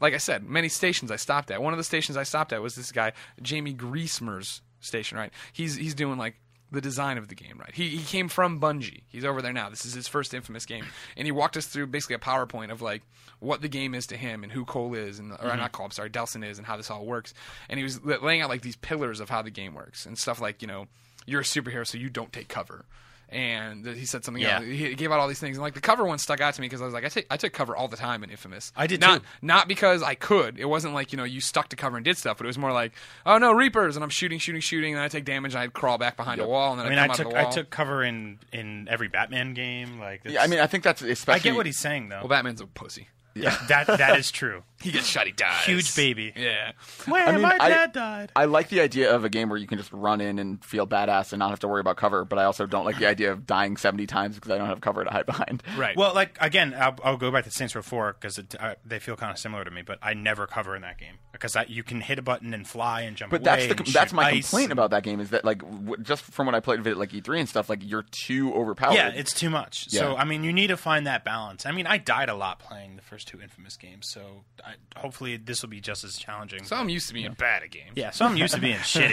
like I said, many stations I stopped at. One of the stations I stopped at was this guy Jamie Griesemer's station. Right? He's he's doing like the design of the game right. He he came from Bungie. He's over there now. This is his first Infamous game, and he walked us through basically a PowerPoint of like what the game is to him and who Cole is, and or mm-hmm. not Cole, I'm sorry, Delsin is, and how this all works. And he was laying out like these pillars of how the game works and stuff like you know you're a superhero, so you don't take cover. And he said something. Yeah. else. He gave out all these things, and like the cover one stuck out to me because I was like, I take I took cover all the time in Infamous. I did not too. not because I could. It wasn't like you know you stuck to cover and did stuff, but it was more like, oh no, Reapers, and I'm shooting, shooting, shooting, and I take damage, and I'd crawl back behind a wall, and then I mean, I'd I come out took of the wall. I took cover in in every Batman game. Like, Yeah, I mean, I think that's especially. I get what he's saying though. well, Batman's a pussy. yeah, that that is true. He gets shot, he dies. Huge baby. Yeah. Where I mean, my I- dad died. I like the idea of a game where you can just run in and feel badass and not have to worry about cover, but I also don't like the idea of dying 70 times because I don't have cover to hide behind. Right. Well, like again, I'll, I'll go back to Saints Row Four because uh, they feel kind of similar to me, but I never cover in that game because that, you can hit a button and fly and jump But away. that's the and that's my ice complaint about that game is that like w- just from when I played it like E3 and stuff, like you're too overpowered. Yeah, it's too much. So I mean, you need to find that balance. I mean, I died a lot playing the first two Infamous games, so I, hopefully this will be just as challenging. So I'm used to being bad at games. yeah, so I'm used to being shitty.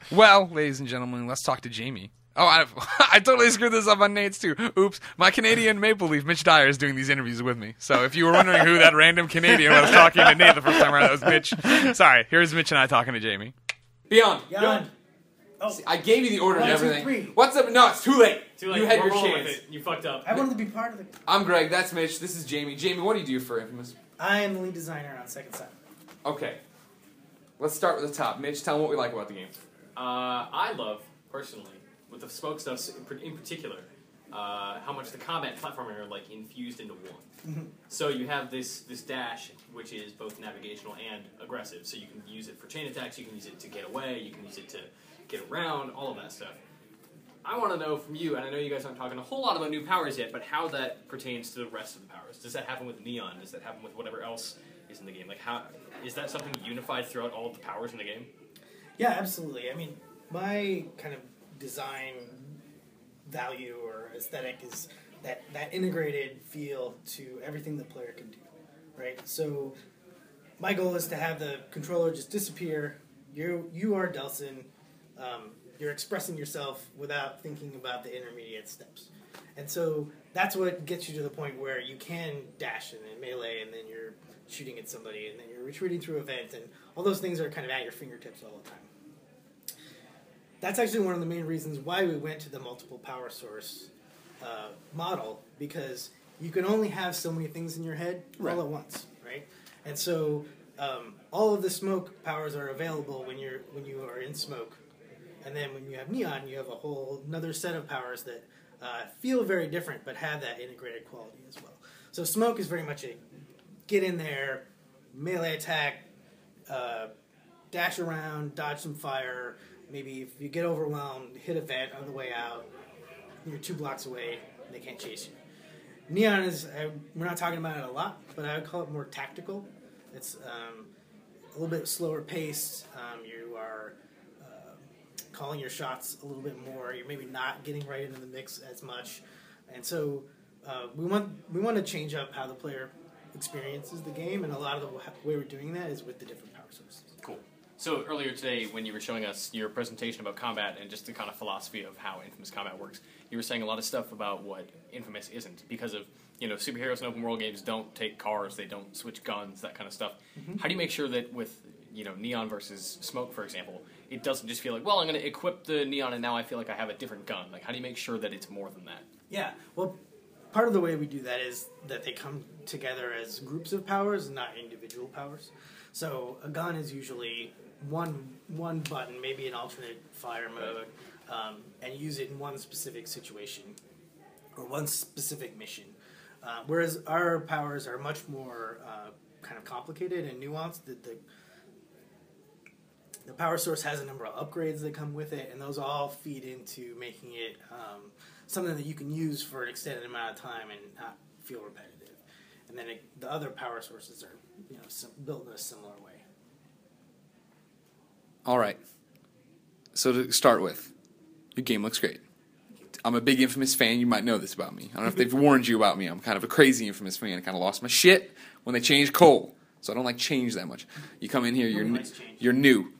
[laughs] Well, ladies and gentlemen, let's talk to Jamie. Oh, I, [laughs] I totally screwed this up on Nate's too. Oops. My Canadian Maple Leaf, Mitch Dyer, is doing these interviews with me. So if you were wondering who that random Canadian was talking to Nate the first time around, that was Mitch. Sorry, here's Mitch and I talking to Jamie. Beyond. Jan, I gave you the order One, and two, everything. three. What's up? No, it's too late. Too late. You had We're your rolling chance. with it. You fucked up. I wanted to be part of the. I'm Greg. That's Mitch. This is Jamie. Jamie, what do you do for Infamous? I am the lead designer on Second Son. Okay. Let's start with the top. Mitch, tell them what we like about the game. Uh, I love personally with the smoke stuff in in particular. Uh, how much the combat platforming are like infused into one. So you have this this dash, which is both navigational and aggressive. So you can use it for chain attacks. You can use it to get away. You can use it to get around. All of that stuff. I want to know from you, and I know you guys aren't talking a whole lot about new powers yet, but how that pertains to the rest of the powers. Does that happen with Neon? Does that happen with whatever else is in the game? Like, how is that something unified throughout all of the powers in the game? Yeah, absolutely. I mean, my kind of design value or aesthetic is that that integrated feel to everything the player can do, right? So my goal is to have the controller just disappear. You you are Delsin. Um, you're expressing yourself without thinking about the intermediate steps, and so that's what gets you to the point where you can dash and then melee, and then you're shooting at somebody, and then you're retreating through a vent, and all those things are kind of at your fingertips all the time. That's actually one of the main reasons why we went to the multiple power source uh, model because you can only have so many things in your head all at once, right? And so um, all of the smoke powers are available when you're when you are in smoke, and then when you have neon, you have a whole another set of powers that uh, feel very different but have that integrated quality as well. So smoke is very much a get in there, melee attack, uh, dash around, dodge some fire. Maybe if you get overwhelmed, hit a vent on the way out. You're two blocks away. They can't chase you. Neon is uh, we're not talking about it a lot, but I would call it more tactical. It's um, a little bit slower paced. Um, you are calling your shots a little bit more. You're maybe not getting right into the mix as much, and so uh, we want we want to change up how the player experiences the game, and a lot of the way we're doing that is with the different power sources. Cool. So earlier today, when you were showing us your presentation about combat and just the kind of philosophy of how Infamous combat works, you were saying a lot of stuff about what Infamous isn't because of you know superheroes and open world games don't take cars, they don't switch guns, that kind of stuff. How do you make sure that with you know Neon versus Smoke, for example, it doesn't just feel like well I'm going to equip the Neon and now I feel like I have a different gun. Like how do you make sure that it's more than that? Yeah, well, part of the way we do that is that they come together as groups of powers, not individual powers. So a gun is usually one one button, maybe an alternate fire mode, um, and use it in one specific situation or one specific mission. Uh, whereas our powers are much more uh, kind of complicated and nuanced. The, the the power source has a number of upgrades that come with it, and those all feed into making it um, something that you can use for an extended amount of time and not feel repetitive. And then it, the other power sources are you know sim- built in a similar way. All right. So to start with, your game looks great. I'm a big Infamous fan. You might know this about me. I don't know if they've [laughs] warned you about me. I'm kind of a crazy Infamous fan. I kind of lost my shit when they changed Cole. So I don't like change that much. You come in here, you're n- you're new.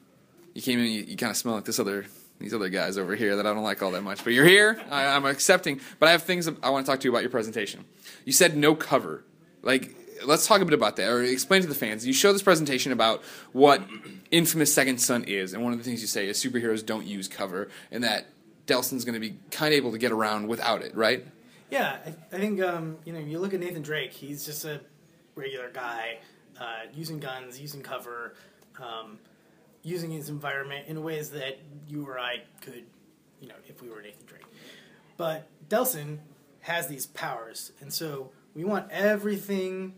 You came in, you, you kind of smell like this other these other guys over here that I don't like all that much. But you're here. I, I'm accepting. But I have things I want to talk to you about your presentation. You said no cover. Like, let's talk a bit about that, or explain to the fans. You show this presentation about what Infamous Second Son is, and one of the things you say is superheroes don't use cover, and that Delsin's going to be kind of able to get around without it, right? Yeah, I, I think um, you know you look at Nathan Drake. He's just a regular guy uh, using guns, using cover, um, using his environment in ways that you or I could, you know, if we were Nathan Drake. But Delsin has these powers, and so we want everything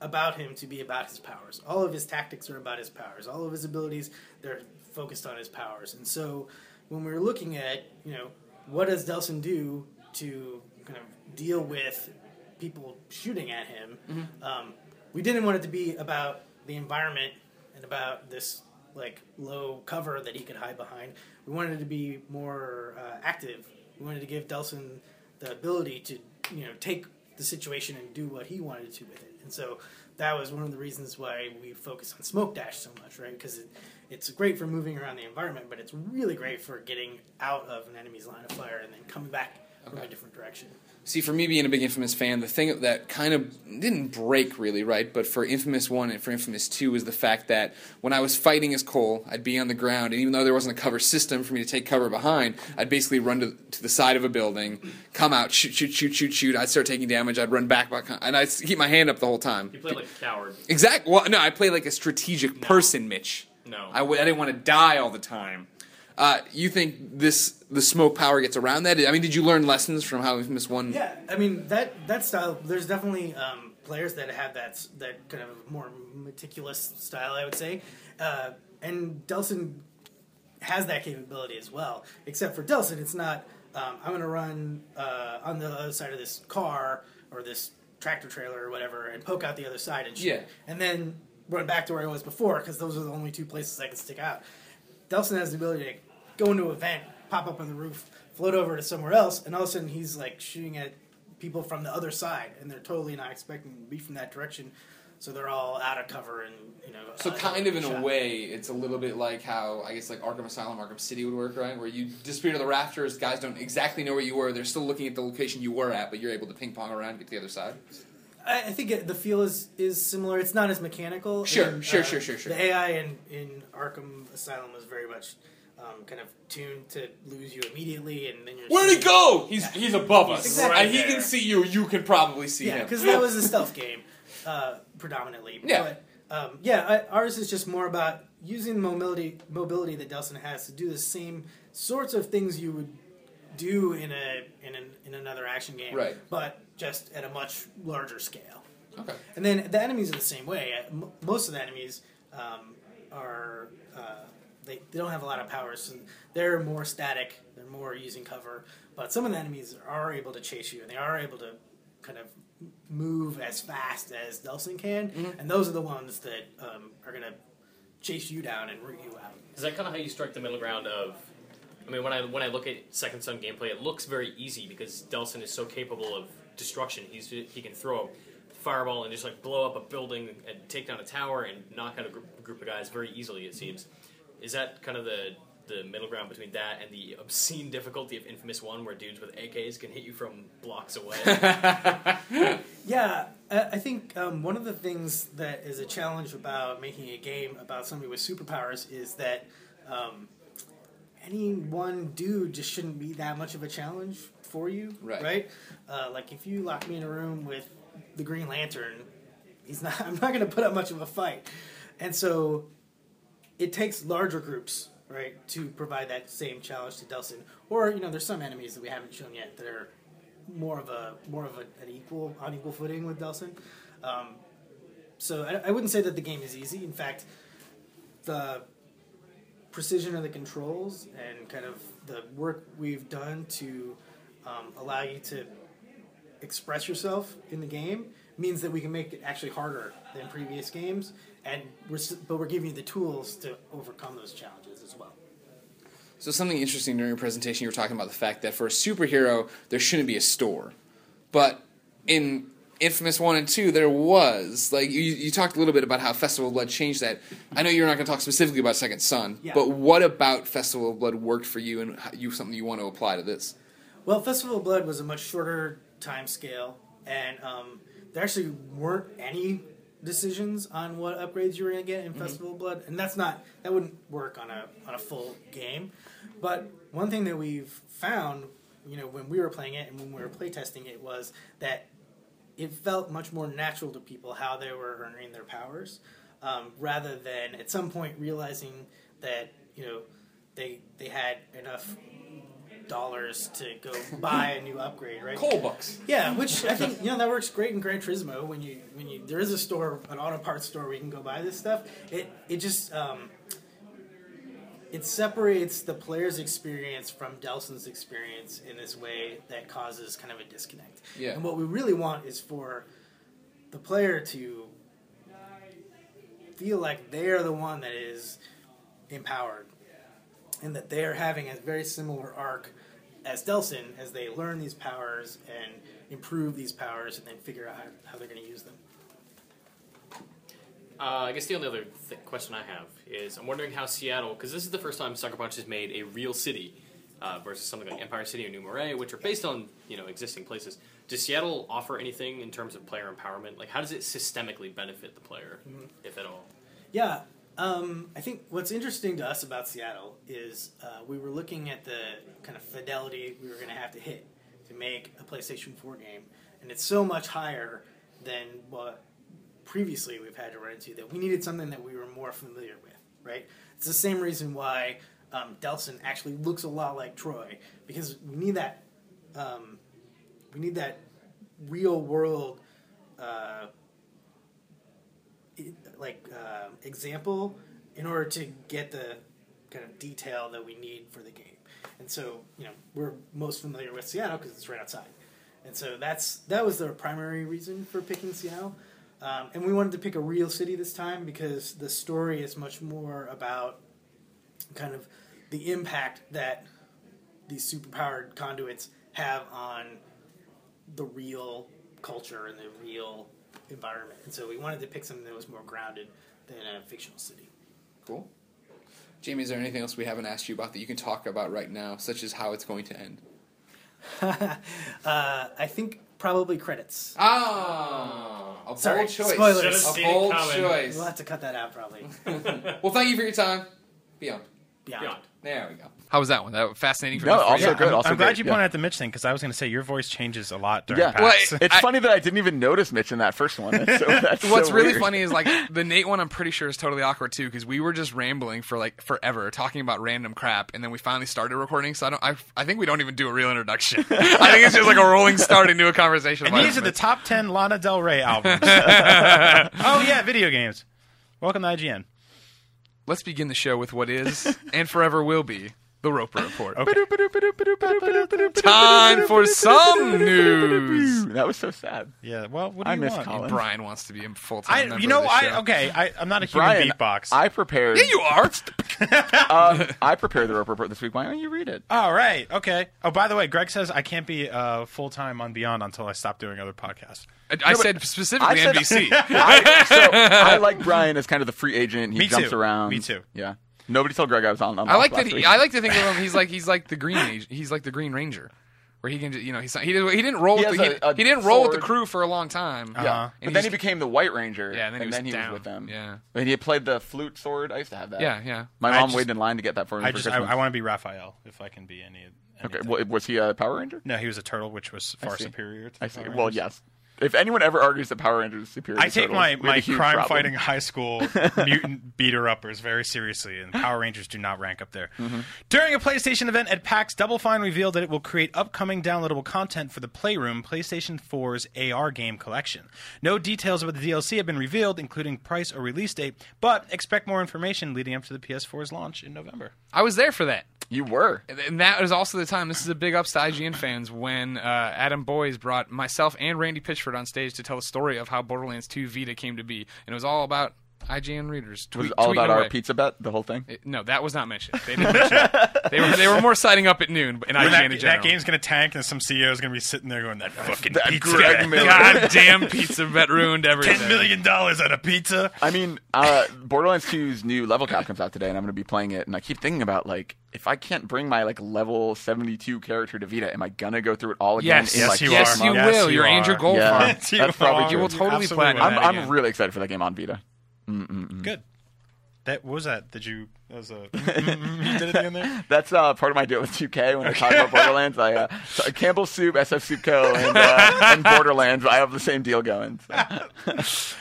about him to be about his powers. All of his tactics are about his powers. All of his abilities they're focused on his powers. And so when we were looking at, you know, what does Delsin do to kind of deal with people shooting at him, um, we didn't want it to be about the environment and about this like low cover that he could hide behind. We wanted it to be more uh, active. We wanted to give Delsin the ability to you know take the situation and do what he wanted to with it. And so that was one of the reasons why we focus on smoke dash so much, right? Because it, it's great for moving around the environment, but it's really great for getting out of an enemy's line of fire and then coming back from a different direction. See, for me being a big Infamous fan, the thing that kind of didn't break really, right? But for Infamous 1 and for Infamous 2 was the fact that when I was fighting as Cole, I'd be on the ground, and even though there wasn't a cover system for me to take cover behind, I'd basically run to, to the side of a building, come out, shoot, shoot, shoot, shoot, shoot. I'd start taking damage, I'd run back, back and I'd keep my hand up the whole time. You play like a coward. Exactly. Well, no, I play like a strategic person, Mitch. No. I w- I didn't want to die all the time. Uh, you think this the smoke power gets around that? I mean, did you learn lessons from how Infamous One? Yeah, I mean that that style. There's definitely um, players that have that that kind of more meticulous style, I would say, uh, and Delsin has that capability as well. Except for Delsin, it's not. Um, I'm going to run uh, on the other side of this car or this tractor trailer or whatever, and poke out the other side and shoot, Yeah. and then run back to where I was before because those are the only two places I can stick out. Delsin has the ability to go into a vent, pop up on the roof, float over to somewhere else, and all of a sudden he's like shooting at people from the other side, and they're totally not expecting to be from that direction, so they're all out of cover and you know. So uh, kind of in a way, it's a little bit like how I guess like Arkham Asylum, Arkham City would work, right? Where you disappear to the rafters, guys don't exactly know where you were. They're still looking at the location you were at, but you're able to ping pong around and get to the other side. I, I think it, the feel is is similar. It's not as mechanical. Sure, and, sure, uh, sure, sure, sure. The AI in in Arkham Asylum was very much. Um, kind of tuned to lose you immediately, and then you're. Where'd he go? He's he's above us. Exactly. And he can see you. You can probably see Yeah, him. because that was a [laughs] stealth game, uh, predominantly. Yeah. But, um, yeah, I, ours is just more about using the mobility mobility that Delsin has to do the same sorts of things you would do in a in an, in another action game, Right. But just at a much larger scale. okay. And then the enemies are the same way. Uh, Most of the enemies um, are uh, they, they don't have a lot of powers. and they're more static. They're more using cover. But some of the enemies are able to chase you, and they are able to kind of move as fast as Delsin can. And those are the ones that um, are going to chase you down and root you out. Is that kind of how you strike the middle ground of? I mean, when I when I look at Second Son gameplay, it looks very easy because Delsin is so capable of destruction. He's he can throw a fireball and just like blow up a building and take down a tower and knock out a group, group of guys very easily. It seems. Is that kind of the the middle ground between that and the obscene difficulty of Infamous One, where dudes with AKs can hit you from blocks away? [laughs] Yeah, I I think um, one of the things that is a challenge about making a game about somebody with superpowers is that um, any one dude just shouldn't be that much of a challenge for you, Right. Uh, like if you lock me in a room with the Green Lantern, he's not. [laughs] I'm not going to put up much of a fight, and so it takes larger groups, right, to provide that same challenge to Delsin. Or you know, there's some enemies that we haven't shown yet that are more of a more of a, an equal on equal footing with Delsin. Um, so I, I wouldn't say that the game is easy. In fact, the precision of the controls and kind of the work we've done to um, allow you to express yourself in the game means that we can make it actually harder than previous games, and we're but we're giving you the tools to overcome those challenges as well. So something interesting during your presentation, you were talking about the fact that for a superhero, there shouldn't be a store, but in Infamous One and Two, there was like you, you talked a little bit about how Festival of Blood changed that. I know you're not going to talk specifically about Second Son, Yeah. but what about Festival of Blood worked for you and how- you something you want to apply to this? Well, Festival of Blood was a much shorter time scale, and um, there actually weren't any decisions on what upgrades you were going to get in Festival of Blood, and that's not that wouldn't work on a on a full game. But one thing that we've found, you know, when we were playing it and when we were playtesting it, was that it felt much more natural to people how they were earning their powers, um, rather than at some point realizing that you know they they had enough dollars to go buy a new upgrade, right? Cole bucks. Yeah, which I think you know that works great in Gran Turismo when you when you there is a store, an auto parts store where you can go buy this stuff. It it just um, it separates the player's experience from Delsin's experience in this way that causes kind of a disconnect. Yeah. And what we really want is for the player to feel like they are the one that is empowered and that they are having a very similar arc as Delsin as they learn these powers and improve these powers and then figure out how, how they're going to use them. Uh, I guess the only other th- question I have is I'm wondering how Seattle, because this is the first time Sucker Punch has made a real city uh, versus something like Empire City or New Marais, which are based on you know existing places. Does Seattle offer anything in terms of player empowerment? Like, how does it systemically benefit the player, if at all? Yeah, um, I think what's interesting to us about Seattle is uh, we were looking at the kind of fidelity we were going to have to hit to make a PlayStation 4 game, and it's so much higher than what previously we've had to run into that we needed something that we were more familiar with, right? It's the same reason why um, Delsin actually looks a lot like Troy because we need that um, we need that real world uh, like uh, example in order to get the kind of detail that we need for the game. And so, you know, we're most familiar with Seattle because it's right outside. And so that's that was the primary reason for picking Seattle. Um, and we wanted to pick a real city this time because the story is much more about kind of the impact that these superpowered conduits have on the real culture and the real environment. And so we wanted to pick something that was more grounded than a fictional city. Cool. Jamie, is there anything else we haven't asked you about that you can talk about right now, such as how it's going to end? [laughs] Uh, I think probably credits. Ah, a Sorry, bold choice. spoilers. A bold coming. choice. We'll have to cut that out probably. [laughs] Well, thank you for your time. Beyond. Beyond. Beyond. There we go. How was that one? That was fascinating. For No, me. also Yeah, good. I'm, also I'm glad great, you yeah. pointed out the Mitch thing because I was going to say your voice changes a lot during Yeah. PAX. Well, It's I- funny that I didn't even notice Mitch in that first one. That's so, [laughs] that's What's so really weird. funny is like the Nate one. I'm pretty sure is totally awkward too because we were just rambling for like forever talking about random crap, and then we finally started recording. So I don't. I, I think we don't even do a real introduction. [laughs] I think it's just like a rolling start into a conversation. and these are the top 10 Lana Del Rey [laughs] albums. oh, yeah, video games. Welcome to IGN. Let's begin the show with what is and forever will be the Roper Report. Okay. [laughs] Time for some news. [laughs] That was so sad. Yeah, well, what do I you miss want? Colin. Brian wants to be a full time I, member you know, of the I show. okay. I, I'm not a human Brian, beatbox. I prepared. Yeah, you are. [laughs] um, I prepared the rope report this week. Why don't you read it? All right. Okay. Oh, by the way, Greg says I can't be uh, full time on Beyond until I stop doing other podcasts. I, I said specifically I said- NBC. I, so I like Brian as kind of the free agent. He Me jumps too. around. Me too. Yeah. Nobody told Greg I was on. on I like that. He, week. I like to think of him. He's like he's like the green. He's like the Green Ranger, where he can. ju- You know, he's he didn't. He didn't roll. He with has the, he, a- a he didn't roll with the crew for a long time. Uh-huh. Yeah. And But he then he became the White Ranger. Yeah, and then he was was down. with them. Yeah. And he played the flute sword. I used to have that. Yeah, yeah. My I mom just- waited in line to get that for me I for just I, Christmas. I want to be Raphael if I can be any. okay. anything. Well, was he a Power Ranger? no, he was a turtle, which was far superior. To I see. Power Well, Rangers. yes. If anyone ever argues that Power Rangers is superior, I to take Turtles, my, my crime problem. fighting high school [laughs] mutant beater uppers very seriously, and Power Rangers do not rank up there. Mm-hmm. During a PlayStation event at PAX, Double Fine revealed that it will create upcoming downloadable content for the Playroom PlayStation 4's AR game collection. No details about the DLC have been revealed, including price or release date, but expect more information leading up to the PS4's launch in November. I was there for that. You were. And that was also the time. This is a big ups to IGN fans when uh, Adam Boyes brought myself and Randy Pitchford on stage to tell the story of how Borderlands 2 Vita came to be, and it was all about IGN readers. Was it all tweeting about our away. pizza bet, the whole thing? It- no, that was not mentioned. They didn't mention it. They were they were more signing up at noon in IGN that, in that game's gonna tank, and some CEO is gonna be sitting there going, "That fucking That pizza, Greg bet. Miller. God [laughs] damn pizza bet ruined everything. ten million dollars on a pizza." I mean, uh, Borderlands 2's new level cap comes out today, and I'm going to be playing it. And I keep thinking about like, if I can't bring my like level 72 character to Vita, am I gonna go through it all again? Yes, in, Yes, like, you yes, are. you? Yes, will. you You're Andrew are. Goldfarb. Yeah, [laughs] Yes, you that's probably are. true. You will totally Absolutely platinum will. I'm, I'm really excited for that game on Vita. Good. That what was that? Did you? That was a. [laughs] you did it in there. [laughs] That's uh, part of my deal with 2K when I talk about [laughs] Borderlands. I uh, so Campbell Soup, SF Soup Co, and, uh, and Borderlands. I have the same deal going. so.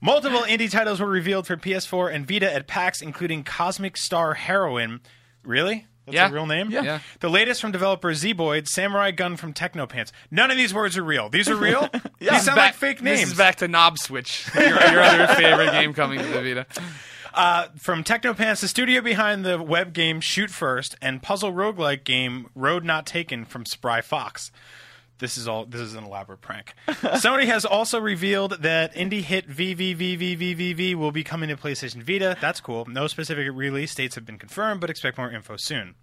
Multiple indie titles were revealed for PS4 and Vita at PAX, including Cosmic Star Heroine. Really? That's Yeah. a real name? Yeah. Yeah. The latest from developer Zeboyd, Samurai Gunn from Teknopants. None of these words are real. These are real? [laughs] Yeah. These sound Back- like fake names. This is back to Knob Switch, your, your other favorite game coming to the Vita. Uh, from Teknopants, the studio behind the web game Shoot First and puzzle roguelike game Road Not Taken from Spry Fox. This is all. This is an elaborate prank. [laughs] Sony has also revealed that indie hit VVVVVV will be coming to PlayStation Vita. That's cool. No specific release dates have been confirmed, but expect more info soon.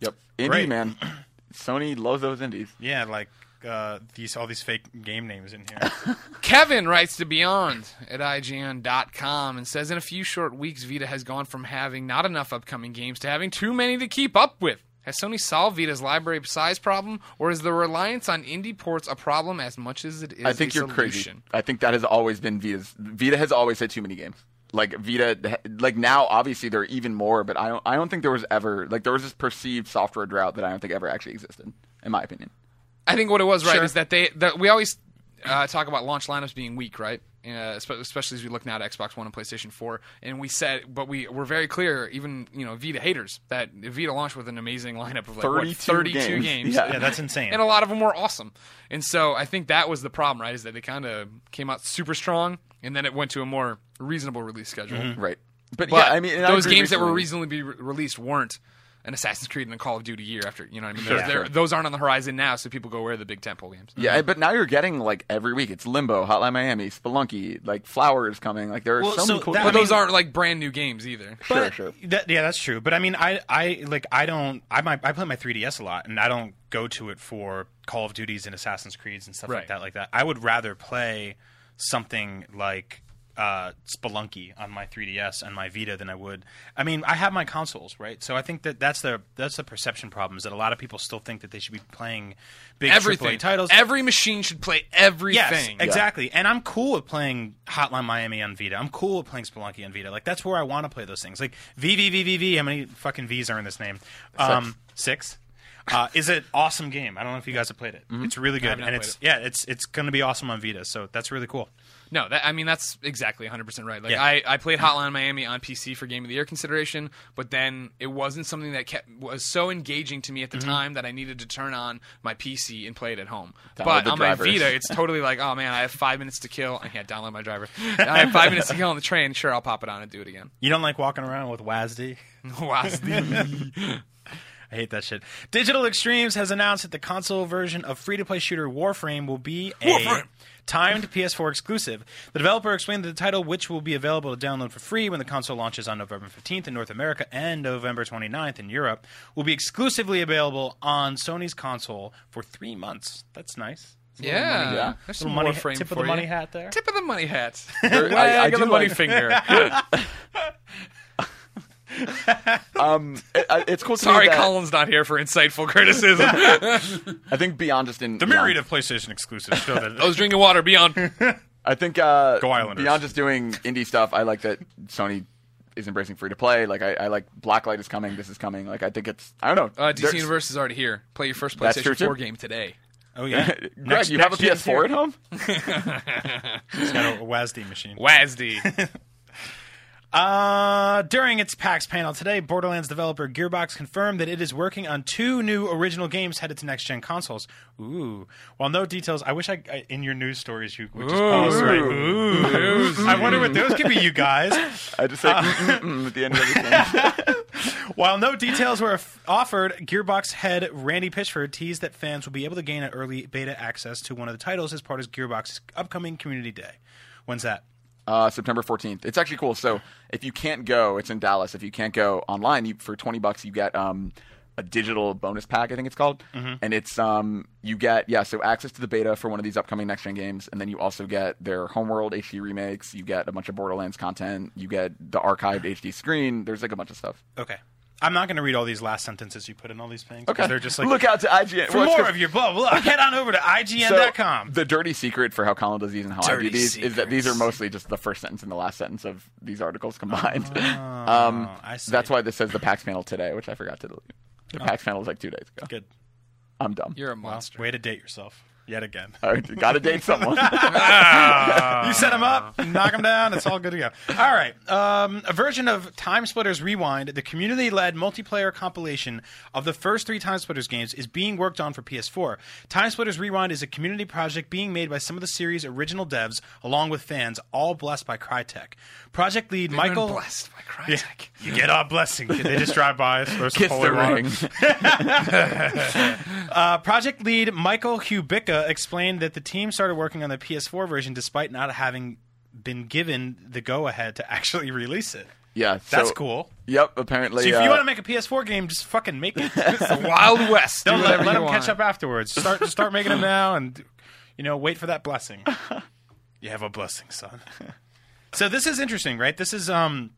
Yep, indie Great. man. [clears throat] Sony loves those indies. Yeah, like uh, these all these fake game names in here. [laughs] Kevin writes to Beyond at IGN.com and says, In a few short weeks, Vita has gone from having not enough upcoming games to having too many to keep up with. Has Sony solved Vita's library size problem, or is the reliance on indie ports a problem as much as it is I think you're crazy. I think that has always been Vita's. Vita has always had too many games. Like Vita, like now, obviously there are even more, but I don't. I don't think there was ever like there was this perceived software drought that I don't think ever actually existed, in my opinion. I think what it was, right, Sure. is that they that we always uh, talk about launch lineups being weak, right? Uh, especially as we look now at Xbox One and PlayStation 4, and we said, but we were very clear, even you know Vita haters, that Vita launched with an amazing lineup of like what, 32 32 games. games, Yeah. yeah, that's insane. and a lot of them were awesome. And so I think that was the problem, right? Is that they kind of came out super strong, and then it went to a more reasonable release schedule. Right. But, But yeah, I mean, and I those agree games that were recently- reasonably be re- released weren't an Assassin's Creed and a Call of Duty year after. You know what I mean? Sure, They're- they're- Those aren't on the horizon now, so people go where the big temple games. Yeah, but now you're getting like every week. It's Limbo, Hotline Miami, Spelunky, like Flowers coming. Like there are Well, so, so many cool. that- But I those mean- aren't like brand new games either. sure, But sure. That, yeah, that's true. But I mean, I, I like, I don't, I might, I play my 3ds a lot, and I don't go to it for Call of Duties and Assassin's Creeds and stuff Right. like that. Like that, I would rather play something like uh, Spelunky on my 3ds and my Vita than I would. I mean, I have my consoles, right? So I think that that's the that's the perception problem is that a lot of people still think that they should be playing big Everything. AAA titles. Every machine should play everything. Yes, exactly. And I'm cool with playing Hotline Miami on Vita. I'm cool with playing Spelunky on Vita. Like that's where I want to play those things. Like VVVVVV. How many fucking V's are in this name? Um, six. Uh, is an awesome game. I don't know if you guys have played it. It's really good, and played it's yeah, it's it's going to be awesome on Vita. So that's really cool. No, that, I mean that's exactly 100 percent right. Like Yeah. I, I played Hotline Miami on PC for Game of the Year consideration, but then it wasn't something that kept was so engaging to me at the Mm-hmm. time that I needed to turn on my PC and play it at home. Download but on my drivers. Vita, it's totally like, oh man, I have five minutes to kill. I can't download my driver. I have five minutes to kill on the train. Sure, I'll pop it on and do it again. You don't like walking around with WASD? [laughs] WASD. [laughs] I hate that shit. Digital Extremes has announced that the console version of free-to-play shooter Warframe will be a Warframe. Timed PS4 exclusive. The developer explained that the title, which will be available to download for free when the console launches on November 15th in North America and November 29th in Europe, will be exclusively available on Sony's console for three months. That's nice. It's a little yeah, money- Yeah. There's Little some money, Warframe tip for of the you. money hat there. Tip of the money hat. [laughs] There- Wag I- I of do the money like- finger. [laughs] [laughs] Um, it- it's cool. To Sorry, that Colin's not here for insightful criticism. [laughs] I think beyond just in The beyond- myriad of PlayStation exclusives show that [laughs] I was drinking water. Beyond. I think uh, Go Islanders. beyond just doing indie stuff, I like that Sony is embracing free to play. Like I, I like Blacklight is coming. This is coming. Like I think it's I don't know. Uh, DC There's- Universe is already here. Play your first That's true, PlayStation too. 4 game today. Oh yeah, Greg, Next- you have a PS4 here. at home? It's got a WASD machine. WASD. Uh, during its PAX panel today, Borderlands developer Gearbox confirmed that it is working on two new original games headed to next gen consoles. Ooh. While no details, I wish I, I in your news stories you would just pause right. Ooh. I wonder what those could be, you guys. [laughs] I just say mm, mm, mm at the end of everything. [laughs] While no details were offered, Gearbox head Randy Pitchford teased that fans will be able to gain an early beta access to one of the titles as part of Gearbox's upcoming Community Day. When's that? Uh, September 14th. It's actually cool. So if you can't go, it's in Dallas. If you can't go online, you, for 20 bucks, you get um, a digital bonus pack. I think it's called, and it's um, you get yeah, so access to the beta for one of these upcoming next gen games, and then you also get their Homeworld HD remakes. You get a bunch of Borderlands content. You get the archived HD screen. There's like a bunch of stuff. Okay. I'm not going to read all these last sentences you put in all these things. 'cause Okay, They're just like look out to IGN for Well, it's more 'cause- of your blah blah. Head on over to [laughs] So, IGN.com. the dirty secret for how Colin does these and how I do these is that these are mostly just the first sentence and the last sentence of these articles combined. [laughs] um, Oh, I see. that's why this says the PAX panel today, which I forgot to delete. The PAX panel was like two days ago. Good. I'm dumb. You're a Well, monster. way to date yourself yet again. All right, got to date someone. [laughs] you set them up, knock them down. It's all good to go. All right. Um, a version of Time Splitters Rewind, the community-led multiplayer compilation of the first three Time Splitters games, is being worked on for PS4. Time Splitters Rewind is a community project being made by some of the series' original devs, along with fans, all blessed by Crytek. Project lead I've been Michael. blessed by Yeah, Crytek. you get our blessing. They just drive by, us. some Kiss holy the ring. [laughs] Uh, project lead Michael Hubica explained that the team started working on the PS4 version despite not having been given the go-ahead to actually [laughs] release it. Yeah, That's cool. Yep, apparently. So if uh, you want to make a PS4 game, just fucking make it. [laughs] The [laughs] Wild West. Do Don't let, let them want. catch up afterwards. Start start making them now, and you know, wait for that blessing. you have a blessing, son. So this is interesting, right? This is um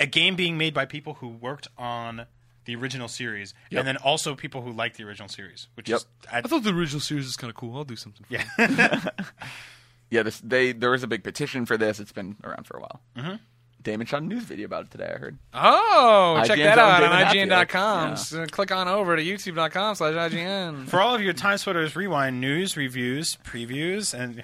a game being made by people who worked on the original series, Yep. and then also people who like the original series, which Yep. is I, I thought the original series is kind of cool. I'll do something. For Yeah. it. [laughs] yeah, this they there was a big petition for this. It's been around for a while. Mm-hmm. Damon shot a news video about it today. I heard. Oh, check that out on David IGN.com. Hatfield. So click on over to YouTube.com slash IGN. For all of your Time Splitters Rewind news, reviews, previews, and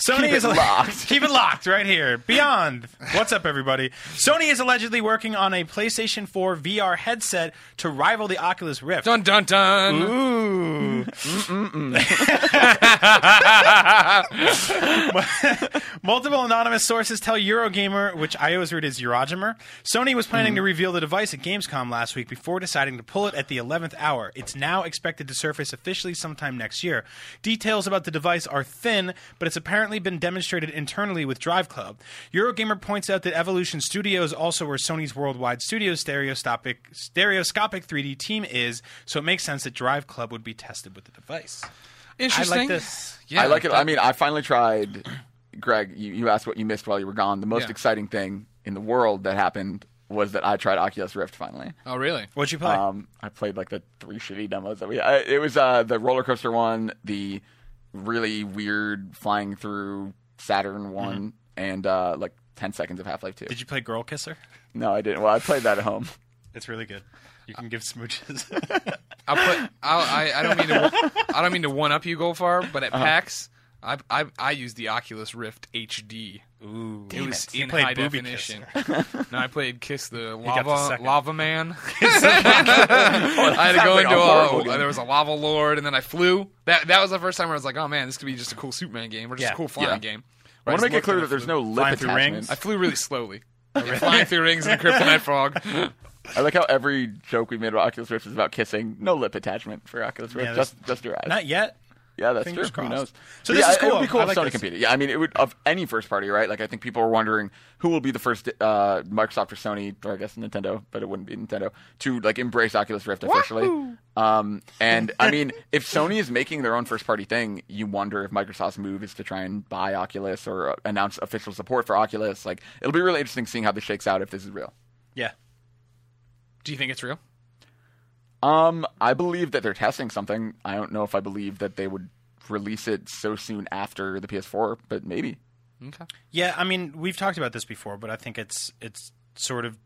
Sony Keep is it locked. [laughs] keep it locked right here. Beyond, what's up, everybody? Sony is allegedly working on a PlayStation 4 VR headset to rival the Oculus Rift. Dun dun dun. Ooh. [laughs] Multiple anonymous sources tell Eurogamer, which I always read as Eurogamer, Sony was planning to mm. reveal the device at Gamescom last week before deciding to pull it at the 11th hour. It's now expected to surface officially sometime next year. Details about the device are thin, but it's apparently been demonstrated internally with Drive Club. Eurogamer points out that Evolution Studios also where Sony's worldwide studio stereoscopic stereoscopic 3D team is, so it makes sense that Drive Club would be tested with the device. Interesting. I like this. Yeah, I like it. that- I mean, I finally tried. Greg, you, you asked what you missed while you were gone. The most Yeah. exciting thing in the world that happened was that I tried Oculus Rift finally. Oh, really? What'd you play? Um, I played like the three shitty demos that we. I, it was uh, the roller coaster one, the really weird flying through Saturn one, and uh, like ten seconds of Half Life Two. Did you play Girl Kisser? No, I didn't. Well, I played that at home. It's really good. You can give smooches. I'll put. I'll, I I don't mean to. I don't mean to one up you, Goldfarb, but at Uh-huh. PAX, I I I used the Oculus Rift HD. Ooh, It was You in played high Booby definition. [laughs] [laughs] no, I played Kiss the got the Lava second. Lava Man. [laughs] I had to go like a into a, there was a lava lord, and then I flew. That that was the first time where I was like, oh man, this could be just a cool Superman game or just Yeah. a cool flying Yeah. game. I want to make it clear that there's no lip through attachment. rings? I flew really slowly. Yeah, flying through rings in a kryptonite frog. I like how every joke we made about Oculus Rift is about kissing. No lip attachment for Oculus Rift. Yeah, just just your eyes. Not yet. Yeah, that's Fingers true. Who crossed. knows? So But this yeah, is It would cool. be cool I if like Sony this. competed. Yeah, I mean, it would of any first party, right? Like, I think people are wondering who will be the first uh, Microsoft or Sony, or I guess Nintendo, but it wouldn't be Nintendo, to like embrace Oculus Rift officially. Um, and I mean, [laughs] if Sony is making their own first party thing, you wonder if Microsoft's move is to try and buy Oculus or uh, announce official support for Oculus. Like, it'll be really interesting seeing how this shakes out if this is real. Yeah. Do you think it's real? Um, I believe that they're testing something. I don't know if I believe that they would release it so soon after the PS4, but maybe. Okay. Yeah, I mean, we've talked about this before, but I think it's it's sort of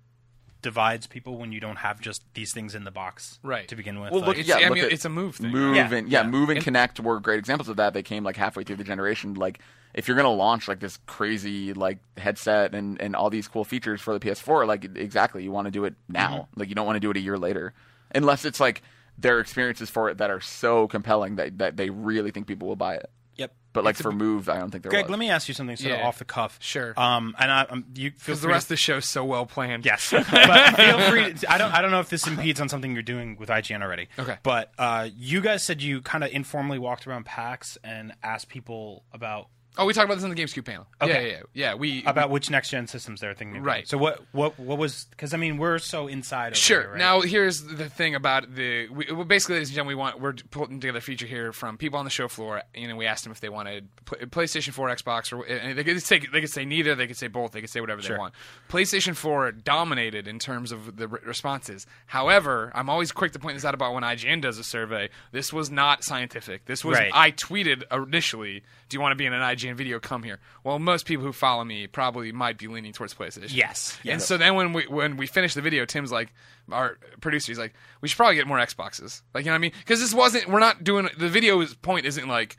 divides people when you don't have just these things in the box Right. to begin with. Well, Like, look, It's, yeah, I look mean, at it's a move thing. Move Yeah, and yeah, yeah. Move and, And- Kinect were great examples of that. They came like halfway through the generation. Like if you're gonna launch like this crazy like headset and and all these cool features for the PS4, like exactly, you want to do it now. Mm-hmm. Like you don't want to do it a year later, unless it's like their experiences for it that are so compelling that that they really think people will buy it. yep. But like for Move, I don't think there Greg, was. let me ask you something sort of off the cuff. Sure. Um, and I, um, you feel Because the free rest of to, the show's so well planned. Yes, [laughs] but feel free. To, I don't. I don't know if this impedes on something you're doing with IGN already. Okay. But uh, you guys said you kind of informally walked around PAX and asked people about Oh, we talked about this in the GameScoop panel. Okay. Yeah, yeah, yeah. We about which next gen systems they're thinking. of. Right. So what what what was because I mean we're so inside. Of Sure. It, right? Now, here's the thing about the. We, well, basically, ladies and gentlemen, we want we're putting together a feature here from people on the show floor. You know, we asked them if they wanted pl- PlayStation 4, Xbox, or and they could say they could say neither. They could say both. They could say whatever Sure. they want. PlayStation 4 dominated in terms of the re- responses. However, I'm always quick to point this out about when IGN does a survey. This was not scientific. This was Right. I tweeted initially, "Do you want to be in an IGN video? Come here." Well, most people who follow me probably might be leaning towards PlayStation. Yes. And so then when we when we finished the video, Tim's like, our producer, he's like, we should probably get more Xboxes. Like you know what I mean? Because this wasn't. We're not doing the video's point. Isn't like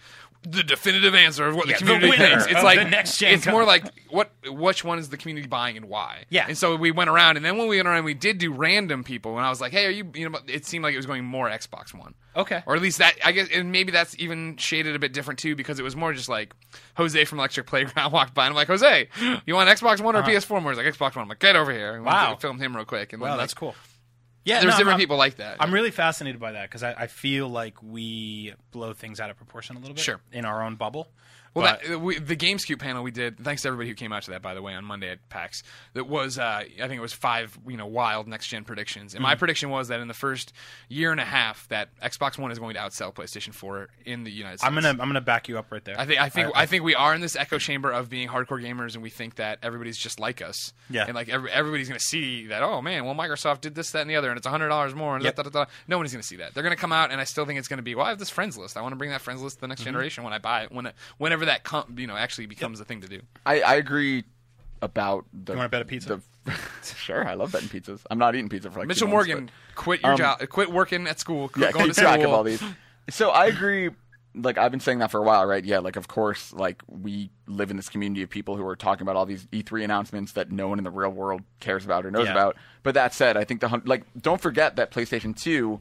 the definitive answer of what Yeah, the the community winner thinks. It's like the next gen It's more like what which one is the community buying and why. Yeah. And so we went around, and then when we went around, we did do random people, and I was like, hey, are you? You know, it seemed like it was going more Xbox One. Okay. Or at least that I guess, and maybe that's even shaded a bit different too, because it was more just like Jose from Electric Playground [laughs] walked by, and I'm like, Jose, you want Xbox One or PS4 more? He's like Xbox One. I'm like, get over here. And Uh-huh. Wow. filmed him real quick, and then, wow, like, that's cool. Yeah, There's no, different I'm- people like that. I'm really fascinated by that because I, I feel like we blow things out of proportion a little bit. Sure. In our own bubble. Well, that, we, the GameScoop panel we did. Thanks to everybody who came out to that, by the way, on Monday at PAX. That was, uh, I think it was five, you know, wild next gen predictions. And Mm-hmm. my prediction was that in the first year and a half, that Xbox One is going to outsell PlayStation 4 in the United States. I'm gonna I'm gonna back you up right there. I think I think I- I, think we are in this echo chamber of being hardcore gamers, and we think that everybody's just like us. Yeah. And like every, everybody's going to see that. Oh man, well Microsoft did this, that, and the other, and it's hundred dollars more. And Yep. da, da, da, no one's going to see that. They're going to come out, and I still think it's going to be. Well, I have this friends list. I want to bring that friends list to the next Mm-hmm. generation when I buy it. When it, whenever that com- you know actually becomes a thing to do. I, I agree about the. You wanna bet a pizza? the- [laughs] sure, I love betting pizzas. I'm not eating pizza for like two Mitchell months, Morgan, but- quit your Um, job, quit working at school, quit yeah, going keep to track school. of all these. So I agree. Like I've been saying that for a while, right? Yeah, like of course, like we live in this community of people who are talking about all these E3 announcements that no one in the real world cares about or knows Yeah. about. But that said, I think the hun- like don't forget that PlayStation 2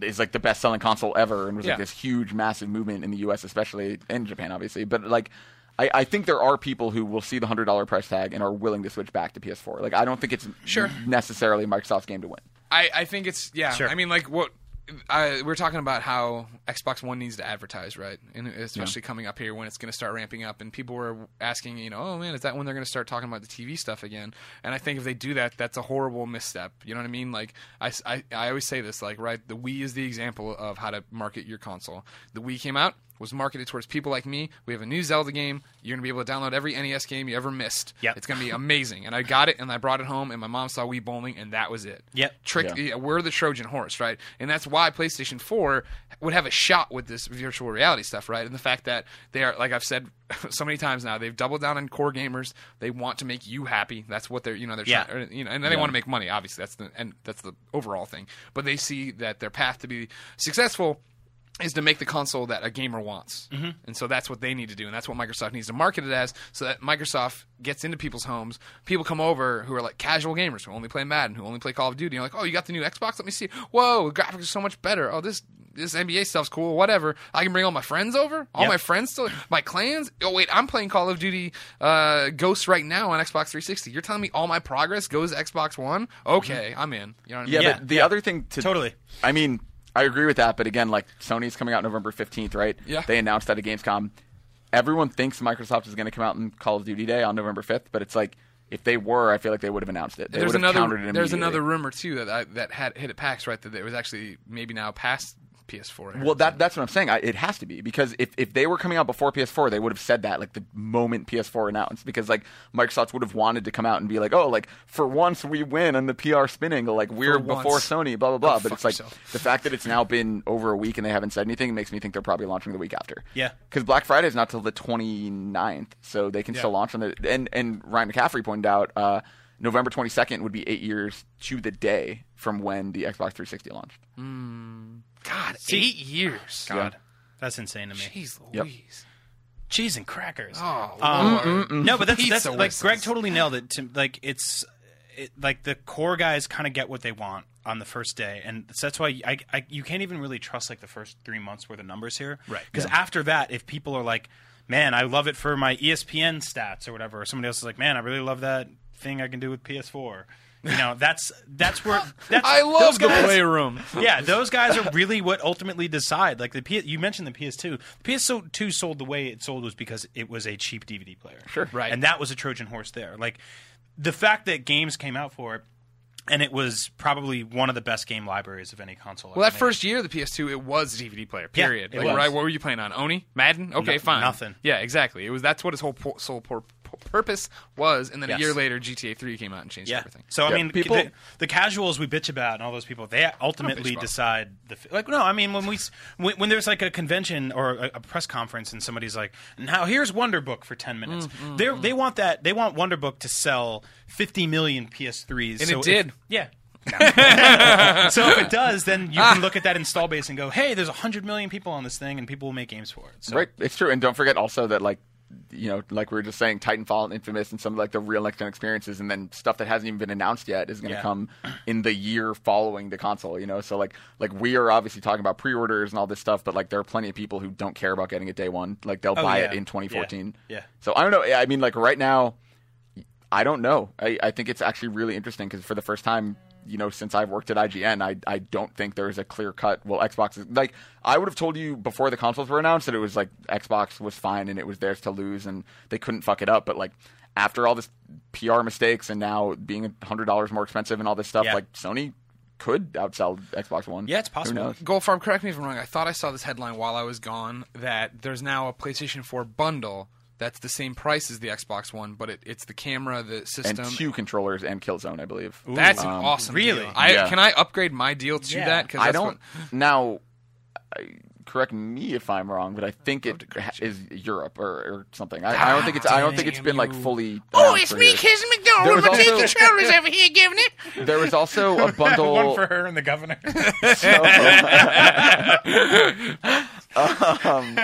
is like the best selling console ever and was Yeah. like this huge massive movement in the US especially and Japan obviously. But like I, I think there are people who will see the hundred dollar price tag and are willing to switch back to PS4. Like I don't think it's Sure. necessarily Microsoft's game to win. I, I think it's yeah. Sure. I mean, like what I, we're talking about how Xbox One needs to advertise, right? And especially coming up here when it's going to start ramping up, and people were asking, you know, oh man, is that when they're going to start talking about the TV stuff again? And I think if they do that, that's a horrible misstep. You know what I mean? Like I, I always say this, like right, the Wii is the example of how to market your console. The Wii came out. Was marketed towards people like me. We have a new Zelda game. You're gonna be able to download every NES game you ever missed. Yep. It's gonna be amazing. And I got it, and I brought it home, and my mom saw Wii bowling, and that was it. Yep. Trick. Yeah. yeah, we're the Trojan horse, right? And that's why PlayStation 4 would have a shot with this virtual reality stuff, right? And the fact that they are, like I've said [laughs] so many times now, they've doubled down on core gamers. They want to make you happy. That's what they're, you know, they're Yeah. trying, or, you know, and then they want to make money. Obviously, that's the and that's the overall thing. But they see that their path to be successful is to make the console that a gamer wants. Mm-hmm. And so that's what they need to do. And that's what Microsoft needs to market it as so that Microsoft gets into people's homes. People come over who are like casual gamers who only play Madden, who only play Call of Duty. You're like, oh, you got the new Xbox? Let me see. Whoa, the graphics are so much better. Oh, this. This NBA stuff's cool, whatever. I can bring all my friends over. All Yep. my friends still, my clans. Oh wait, I'm playing Call of Duty uh, Ghosts right now on Xbox 360. You're telling me all my progress goes to Xbox One? Okay, I'm in. You know what I mean? Yeah, Yeah, but the yeah. other thing to Totally. I mean, I agree with that, but again, like Sony's coming out November fifteenth, right? Yeah. They announced that at Gamescom. Everyone thinks Microsoft is going to come out in Call of Duty Day on November fifth, but it's like if they were, I feel like they would have announced it. They there's another it there's another rumor too that I, that had hit at PAX right that it was actually maybe now past PS4. Well, that that's what I'm saying. I, it has to be because if, if they were coming out before PS4, they would have said that like the moment PS4 announced. Because like Microsoft would have wanted to come out and be like, oh, like for once we win on the PR spinning, like we're For before once. Sony, blah blah blah. Go but it's like yourself. the fact that it's now been over a week and they haven't said anything makes me think they're probably launching the week after. Yeah. because Black Friday is not till the 29th, so they can Yeah. still launch on the and and Ryan McCaffrey pointed out. uh November 22nd would be eight years to the day from when the Xbox 360 launched. God, eight years. God, that's insane to me. Jeez Yep. Louise. cheese and crackers. Oh, Um, Lord. Mm, mm, mm. No, but that's, Pizza that's like whistles. Greg totally nailed it. To, like it's it, like the core guys kind of get what they want on the first day, and so that's why I, I you can't even really trust like the first three months worth of numbers here, Right. Because after that, if people are like, "Man, I love it for my ESPN stats or whatever," or somebody else is like, "Man, I really love that thing I can do with PS4." You know, that's that's where [laughs] that's I love those the guys, playroom. Yeah, those guys are really what ultimately decide. Like the P- you mentioned the PS2. The PS2 sold the way it sold was because it was a cheap DVD player. Sure. Right. And that was a Trojan horse there. Like the fact that games came out for it and it was probably one of the best game libraries of any console. Well, that made. first year of the PS2, it was a DVD player. Period. it like, was. right? What were you playing on? Oni, Madden? Okay, No- fine. nothing. Yeah, exactly. It was that's what his whole po- sole por- po- purpose was. And then Yes. a year later, GTA 3 came out and changed Yeah. everything. So I Yeah, mean, people- the, the casuals we bitch about and all those people, they ultimately decide the like. No, I mean when we when, when there's like a convention or a, a press conference and somebody's like, "Now here's Wonder Book for ten minutes." Mm, mm They mm. they want that they want Wonder Book to sell 50 million PS3s, And so it if- did. yeah. [laughs] so if it does, then you ah. can look at that install base and go, "Hey, there's 100 million people on this thing, and people will make games for it." So, Right, it's true, and don't forget also that like, you know, like we were just saying, Titanfall and Infamous and some of like the real next gen experiences, and then stuff that hasn't even been announced yet is going to Yeah. come in the year following the console. You know, so like like we are obviously talking about pre-orders and all this stuff, but like there are plenty of people who don't care about getting it day one. Like they'll Oh, buy yeah. it in 2014. Yeah. Yeah. So I don't know. I mean, like right now, I don't know. I, I think it's actually really interesting because for the first time, you know, since I've worked at IGN, I I don't think there is a clear cut. Well, Xbox is like I would have told you before the consoles were announced that it was like Xbox was fine and it was theirs to lose and they couldn't fuck it up. But like after all this PR mistakes and now being hundred dollars more expensive and all this stuff, Yeah. like Sony could outsell Xbox One. Yeah, it's possible. knows? Goldfarb, correct me if I'm wrong. I thought I saw this headline while I was gone that there's now a PlayStation 4 bundle that's the same price as the Xbox One, but it, it's the camera, the system, And system. two controllers and Killzone, I believe. That's an Um, awesome really? deal. I, Yeah. Can I upgrade my deal to Yeah. that? Cause I don't what- [laughs] now. I, correct me if I'm wrong, but I think it to is Europe or, or something. I, I don't think it's. I don't think it's been like fully. Oh, it's me, years. Kiz There McDonald. was with two also- controllers over here giving it. [laughs] There was also a [laughs] bundle. One for her and the governor. um,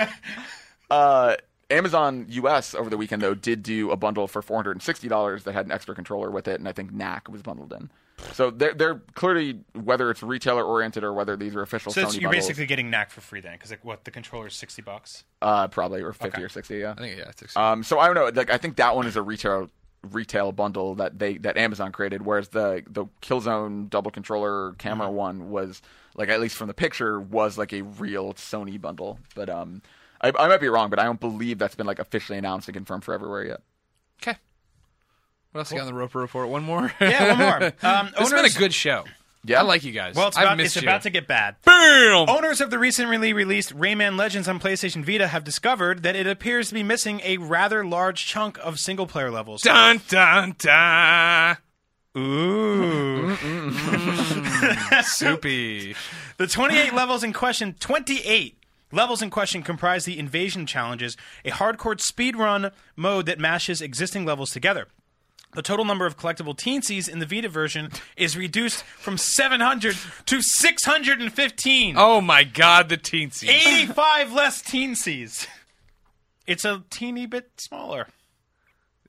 uh, Amazon US over the weekend though did do a bundle for four hundred and sixty dollars that had an extra controller with it, and I think Knack was bundled in. So they're they're clearly whether it's retailer oriented or whether these are official so Sony you're bundles, basically getting Knack for free then, because like what the controller is 60 bucks. uh, probably or fifty Okay. or sixty. Yeah. I think, yeah, it's Um, so I don't know. Like I think that one is a retail retail bundle that they that Amazon created, whereas the the Killzone double controller camera Mm-hmm. one was like at least from the picture was like a real Sony bundle. But um, I, I might be wrong, but I don't believe that's been like officially announced and confirmed for everywhere yet. Okay. What else you got on the Roper Report? One more? [laughs] Yeah, one more. [laughs] Um, It's been a good show. Yeah. I like you guys. Well, it's about, missed it's you. about to get bad. Bam! Owners of the recently released Rayman Legends on PlayStation Vita have discovered that it appears to be missing a rather large chunk of single player levels. Dun dun dun. Ooh. [laughs] Soupy. The 28 levels in question, 28 levels in question comprise the invasion challenges, a hardcore speedrun mode that mashes existing levels together. The total number of collectible teensies in the Vita version is reduced from 700 to 615. Oh my God, the teensies. 85 less teensies. It's a teeny bit smaller.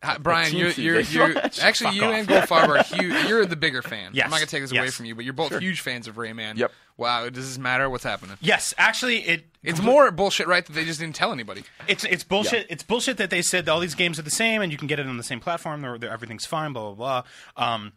Hi, Brian, you're, you're, you're [laughs] actually you off. and Goldfarb are [laughs] huge. You're the bigger fan. Yes. I'm not gonna take this away from you, but you're both huge fans of Rayman. Yep. Wow. Does this matter? What's happening? Yes, actually, it It's more bullshit, right? That they just didn't tell anybody. It's it's bullshit. It's bullshit that they said all these games are the same and you can get it on the same platform. They're, they're- everything's fine. Blah blah blah. Um,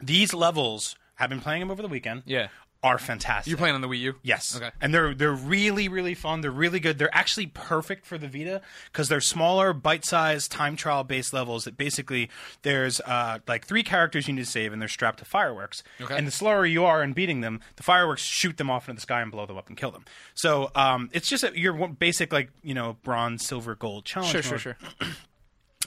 these levels have been playing them over the weekend. Yeah. Are fantastic. You're playing on the Wii U. Yes. Okay. And they're they're really really fun. They're really good. They're actually perfect for the Vita because they're smaller, bite-sized time trial based levels. That basically there's uh, like three characters you need to save, and they're strapped to fireworks. Okay. And the slower you are in beating them, the fireworks shoot them off into the sky and blow them up and kill them. So um, it's just a, your basic like you know bronze, silver, gold challenge. Sure, sure, sure. [clears throat]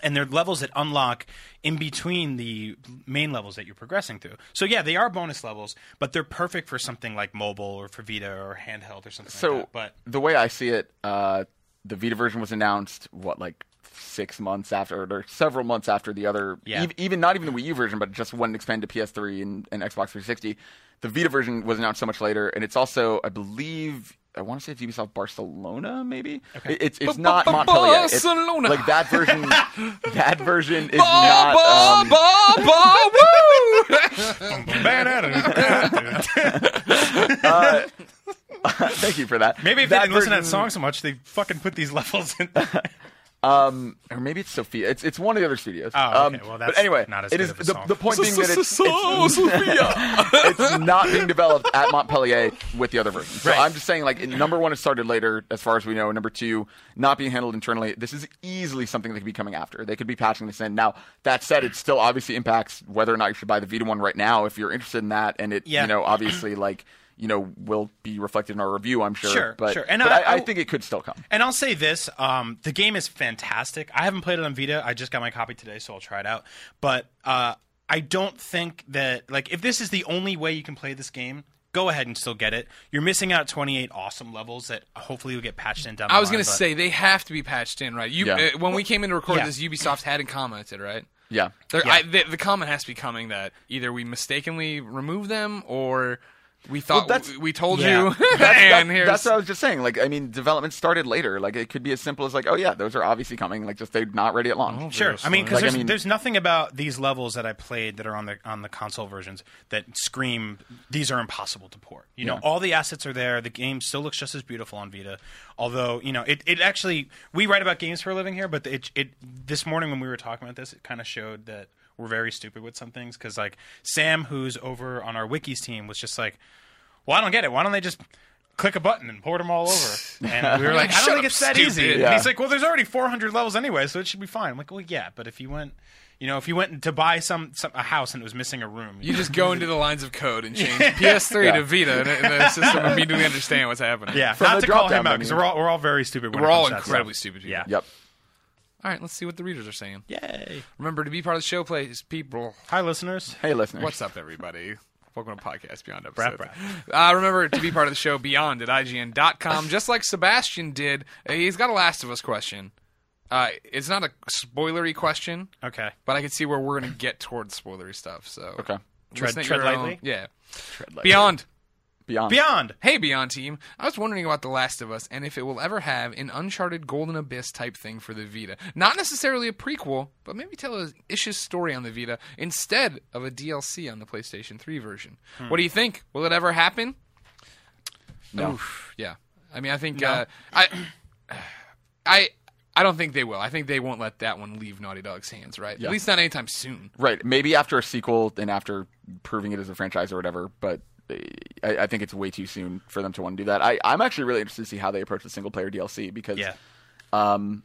and they're levels that unlock in between the main levels that you're progressing through. So yeah, they are bonus levels, but they're perfect for something like mobile or for Vita or handheld or something So like that. But the way I see it, uh, the Vita version was announced what like six months after, or several months after the other. Yeah. ev- even not even the Wii U version, but just when it expanded to PS3 and, and Xbox 360. The Vita version was announced so much later, and it's also, I believe. I want to say it's Ubisoft Barcelona, maybe. It- It's it's not Montpellier. It's- like that version. [laughs] that version is not. um, [laughs] woo! [laughs] thank you for that. maybe if they didn't listen to that song so much, they fucking put these levels in. Um, or maybe it's Sofia. It's it's one of the other studios. Oh, okay. Um, Well, but anyway, not as it good is of a the, song. the point being that it's, [laughs] So, it's [laughs] it's not being developed at Montpellier with the other versions. So Right. I'm just saying, like, number one, it started later, as far as we know. Number two, not being handled internally. This is easily something that could be coming after. They could be patching this in. Now, that said, it still obviously impacts whether or not you should buy the Vita one right now if you're interested in that. And it, Yeah. you know, obviously, like, you know, will be reflected in our review, I'm sure. Sure, but, sure. And but I- I, I I- think it could still come. And I'll say this: um, the game is fantastic. I haven't played it on Vita. I just got my copy today, so I'll try it out. But uh, I don't think that like if this is the only way you can play this game, go ahead and still get it. You're missing out 28 awesome levels that hopefully will get patched in down. the I was gonna say they have to be patched in, right? You Yeah. uh, when we came in to record Yeah. this, Ubisoft hadn't commented, right? Yeah. Yeah. I, the, the comment has to be coming that either we mistakenly remove them or we thought that's- we, we told Yeah. you. That's, [laughs] that- and here's that's what I was just saying. Like, I mean, development started later. Like, it could be as simple as like, oh yeah, those are obviously coming. Like, just they're not ready at launch. Oh, sure. I mean, because Like, I there's, mean- there's nothing about these levels that I played that are on the on the console versions that scream these are impossible to port. You know, Yeah. all the assets are there. The game still looks just as beautiful on Vita. Although, you know, it, it actually we write about games for a living here, but it it this morning when we were talking about this, it kind of showed that we're very stupid with some things because like Sam, who's over on our wikis team, was just like, "Well, I don't get it. Why don't they just?" Click a button and port them all over, [laughs] and we were like, "I don't up, think it's that stupid. easy." Yeah. And he's like, "Well, there's already 400 levels anyway, so it should be fine." I'm like, "Well, yeah, but if you went, you know, if you went to buy some, some a house and it was missing a room, you just go into the lines of code and change [laughs] PS3 to Vita, and, and the system immediately understand what's happening. yeah, From not to call him out because menu. we're all we're all very stupid. We're all comes to that incredibly stuff. stupid. Yeah. Yep. All right, let's see what the readers are saying. Yay! Remember to be part of the show, please, people. Hi, listeners. Hey, listeners. What's up, everybody? Welcome to Podcast Beyond Brat episode. Uh, remember to be part of the show beyond at IGN.com, [laughs] just like Sebastian did. Uh, He's got a Last of Us question. Uh, it's not a spoilery question, Okay. but I can see where we're going to get towards spoilery stuff. So Okay. Tread- tread your own- lightly? Yeah. Tread lightly. Beyond. Beyond. Beyond. Hey, Beyond Team. I was wondering about The Last of Us and if it will ever have an Uncharted Golden Abyss type thing for the Vita. Not necessarily a prequel, but maybe tell a Ish's story on the Vita instead of a DLC on the PlayStation 3 version. What do you think? Will it ever happen? No. Oof, yeah. I mean, I think uh, I, [sighs] I, I don't think they will. I think they won't let that one leave Naughty Dog's hands, right? Yeah. At least not anytime soon. Right. Maybe after a sequel and after proving it as a franchise or whatever, but I, I think it's way too soon for them to want to do that. I, I'm actually really interested to see how they approach the single player DLC because, Yeah. um,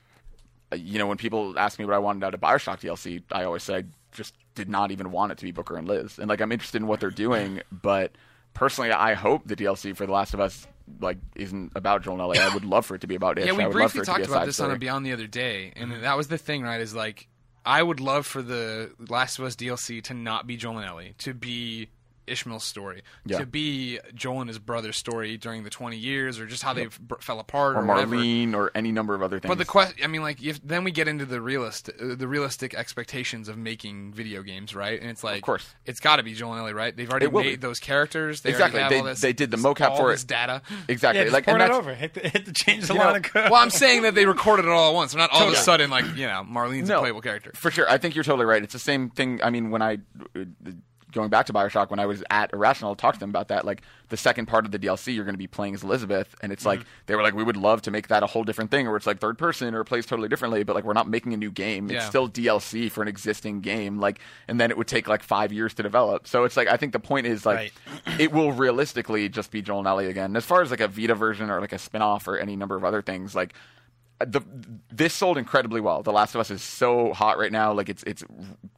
you know, when people ask me what I wanted out of Bioshock DLC, I always say I just did not even want it to be Booker and Liz. And like, I'm interested in what they're doing, but personally, I hope the DLC for The Last of Us like isn't about Joel and Ellie. I would love for it to be about Ish. Yeah, we I would briefly it talked about this on a Beyond the other day, and that was the thing, right? Is like I would love for the Last of Us DLC to not be Joel and Ellie, to be Ishmael's story, Yeah. to be Joel and his brother's story during the twenty years, or just how they f- fell apart, or or, whatever. Marlene or any number of other things. But the question, I mean, like, if, then we get into the realist, uh, the realistic expectations of making video games, right? And it's like, of course. it's got to be Joel and Ellie, right? They've already It will be. made those characters. They Exactly. already have They- all this, they did the mocap all for this it. data. exactly. Yeah, like, port and it that's- over. Hit the, hit the change the You line know, of code. Well, I'm saying that they recorded it all at once. They're not all of a sudden like, you know, Marlene's a playable character. For sure. I think you're totally right. It's the same thing. I mean, when I, uh, going back to Bioshock, when I was at Irrational, talked to them about that. Like, the second part of the DLC, you're going to be playing as Elizabeth. And it's Mm-hmm. like, they were like, we would love to make that a whole different thing, or it's like third person, or plays totally differently, but like, we're not making a new game. It's Yeah. still DLC for an existing game. Like, and then it would take like five years to develop. So it's like, I think the point is like, Right. [clears throat] it will realistically just be Joel and Ellie again. As far as like a Vita version or like a spin off or any number of other things, like, the this sold incredibly well. The Last of Us is so hot right now. Like it's it's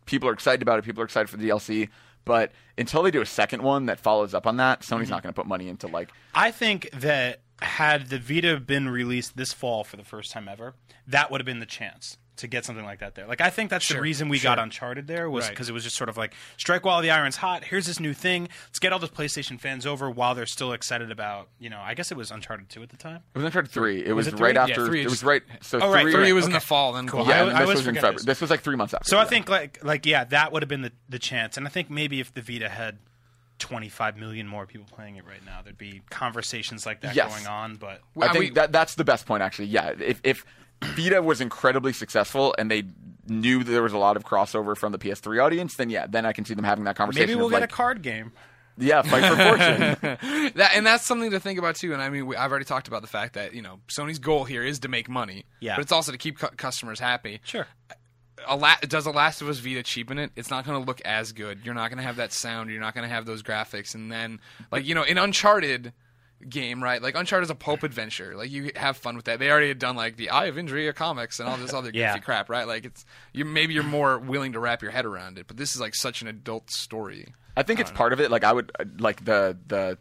people are excited about it. People are excited for the DLC. But until they do a second one that follows up on that, Sony's mm-hmm. not going to put money into like I think that had the Vita been released this fall for the first time ever, that would have been the chance to get something like that there. Like I think that's the reason we sure. got Uncharted there was Right. because it was just sort of like strike while the iron's hot. Here's this new thing. Let's get all those PlayStation fans over while they're still excited about you know. I guess it was Uncharted two at the time. it was Uncharted three. It was, it three? right Yeah, after. three it is- was right. So Oh, right, three, Three right. was in the fall, then Cool. fall. I- Yeah, I and this always was in February. this. This was like three months after. So I yeah. think like like yeah, that would have been the the chance. And I think maybe if the Vita had 25 million more people playing it right now, there'd be conversations like that Yes. going on. But I think we- that that's the best point actually. Yeah, if if Vita was incredibly successful and they knew that there was a lot of crossover from the PS3 audience, then yeah, then I can see them having that conversation. maybe we'll get like, a card game. Yeah, fight for fortune. [laughs] that and that's something to think about too. And I mean, we, I've already talked about the fact that you know Sony's goal here is to make money. Yeah. but it's also to keep cu- customers happy. Sure. A la- does a Last of Us Vita cheapen it? It's not going to look as good. You're not going to have that sound. You're not going to have those graphics. And then, like you know, in Uncharted game, right? Like Uncharted is a pulp adventure. Like you have fun with that. They already had done like the Eye of Indra comics and all this other [laughs] Yeah. goofy crap, right? Like it's you maybe you're more willing to wrap your head around it. But this is like such an adult story. I think it's part of it. Like I would uh, like the the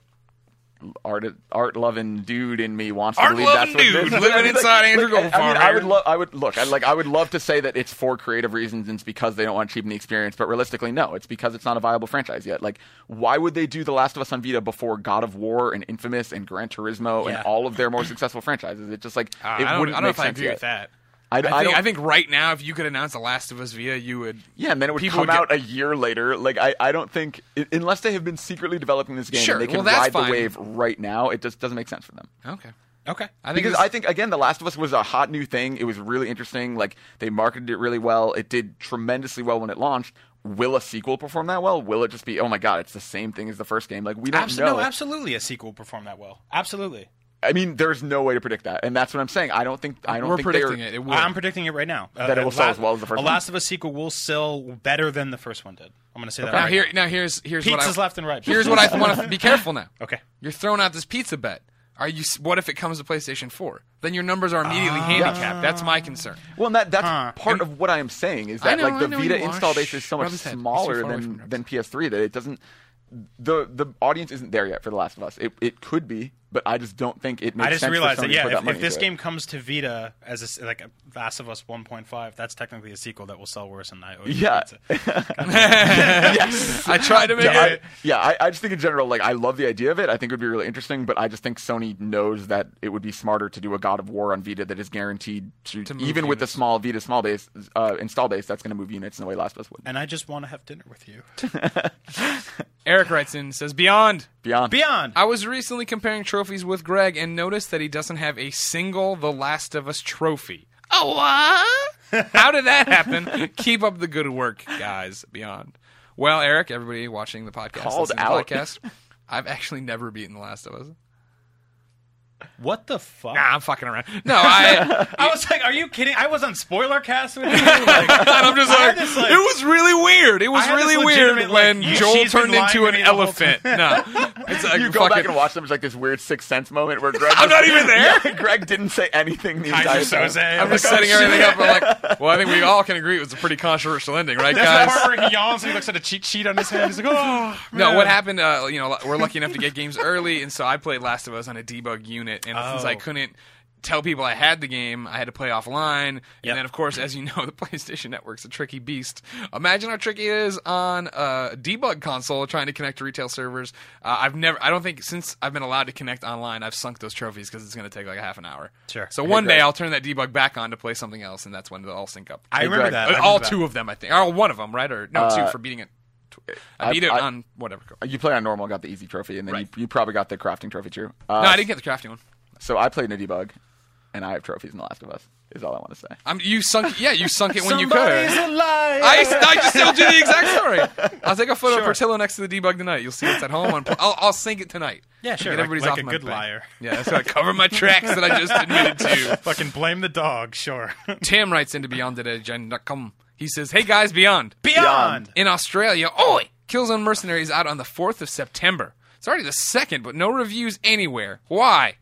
art art loving dude in me wants to believe Art-loving that's what it dude is. living inside Andrew I mean, I would love. I would look. I like. I would love to say that it's for creative reasons and it's because they don't want to cheapen the experience. But realistically, no. It's because it's not a viable franchise yet. Like, why would they do The Last of Us on Vita before God of War and Infamous and Gran Turismo Yeah. and all of their more successful franchises? It just like Uh, it I don't, wouldn't I don't know make if I sense agree yet. with that. I, I, I think, don't- I think right now, if you could announce The Last of Us Via, you would. Yeah, and then it would come would get- out a year later. Like I, I don't think unless they have been secretly developing this game Sure, and they can well, ride fine. the wave right now, it just doesn't make sense for them. Okay. Okay. I think Because I think again, The Last of Us was a hot new thing. It was really interesting. Like they marketed it really well. It did tremendously well when it launched. Will a sequel perform that well? Will it just be, oh my god, it's the same thing as the first game? Like we don't know. no, absolutely, a sequel will perform that well. Absolutely. I mean, there's no way to predict that, and that's what I'm saying. I don't think. I don't We're think predicting it. It will. I'm predicting it right now. Uh, That it will a sell as well as the first A one? Last of Us sequel will sell better than the first one did. I'm going to say that now right here, now here's here's what Pizzas I, left and right. Here's what I [laughs] want to be careful now. Okay. You're throwing out this pizza bet. Are you? What if it comes to PlayStation 4? Then your numbers are immediately handicapped. That's my concern. Well, and that that's Huh. part of what I am saying is that know, like the Vita install base is so much rub his head. He's too smaller than than PS3 that it doesn't. The the audience isn't there yet for The Last of Us. It it could be, but I just don't think it makes I just sense realized for that yeah, put that if, if this into it. game comes to Vita as a s like a Last of Us 1.5, that's technically a sequel that will sell worse than I. Yeah. [laughs] Yes. I tried to make Yeah, it. I, yeah I, I just think in general, like I love the idea of it. I think it would be really interesting, but I just think Sony knows that it would be smarter to do a God of War on Vita that is guaranteed to, To move even with the small Vita small base uh, install base, that's going to move units in the way Last of Us would. and I just want to have dinner with you. [laughs] Eric writes in says Beyond. Beyond. Beyond. I was recently comparing trophies with Greg and noticed that he doesn't have a single The Last of Us trophy. Oh, what? How did that happen? [laughs] Keep up the good work, guys. Beyond. Well, Eric, everybody watching the podcast, Called listening to the podcast, I've actually never beaten The Last of Us. What the fuck? Nah, I'm fucking around. No, I. [laughs] I was like, are you kidding? I was on spoiler cast with you. [laughs] Like, I'm just I had like, this, like- it was really weird. It was I had this really weird legitimate, when like, you- Joel she's been turned lying into to an the whole elephant. No, [laughs] it's like you go fucking, back and watch them. It's like this weird Sixth Sense moment where Greg. I'm just- not even there? Yeah, Greg didn't say anything the entire Kaiser time. Soze. I'm just setting everything up. I'm like, well, I think we all can agree it was a pretty controversial ending, right, There's the guys? part where he yawns and he looks at a cheat sheet on his hand. He's like, oh. No, man." what happened? Uh, you know, we're lucky enough to get games early, and so I played Last of Us on a debug unit, and since I Oh. couldn't tell people I had the game, I had to play offline. And Yep. then, of course, as you know, [laughs] the PlayStation Network's a tricky beast. Imagine how tricky it is on a debug console trying to connect to retail servers. Uh, I've never, I don't think since I've been allowed to connect online, I've sunk those trophies because it's going to take like a half an hour. Sure. So one day I'll turn that debug back on to play something else, and that's when they'll all sync up. I Hey, remember that. Uh, I remember all that. two of them, I think. Or one of them, right? Or no, two Uh, for beating it. I I- beat it I- on whatever. You play on normal, got the easy trophy, and then Right. you, you probably got the crafting trophy too. Uh, No, I didn't get the crafting one. So I played in a debug, and I have trophies in The Last of Us. Is all I want to say. I'm, you sunk. Yeah, you sunk it when you Somebody's could. a liar. I, I just still do the exact story. I'll take a photo of Sure. Portillo next to the debug tonight. You'll see it's at home. On, I'll, I'll sync it tonight. Yeah, sure. Get like- everybody's like off a my good back. liar. Yeah, that's right. Cover my tracks that I just admitted to. [laughs] Fucking blame the dog. Sure. Tim writes into Beyond@IGN.com. He says, "Hey guys, Beyond Beyond. in Australia. Oi, Killzone Mercenary is out on the fourth of September. It's already the second, but no reviews anywhere. Why?"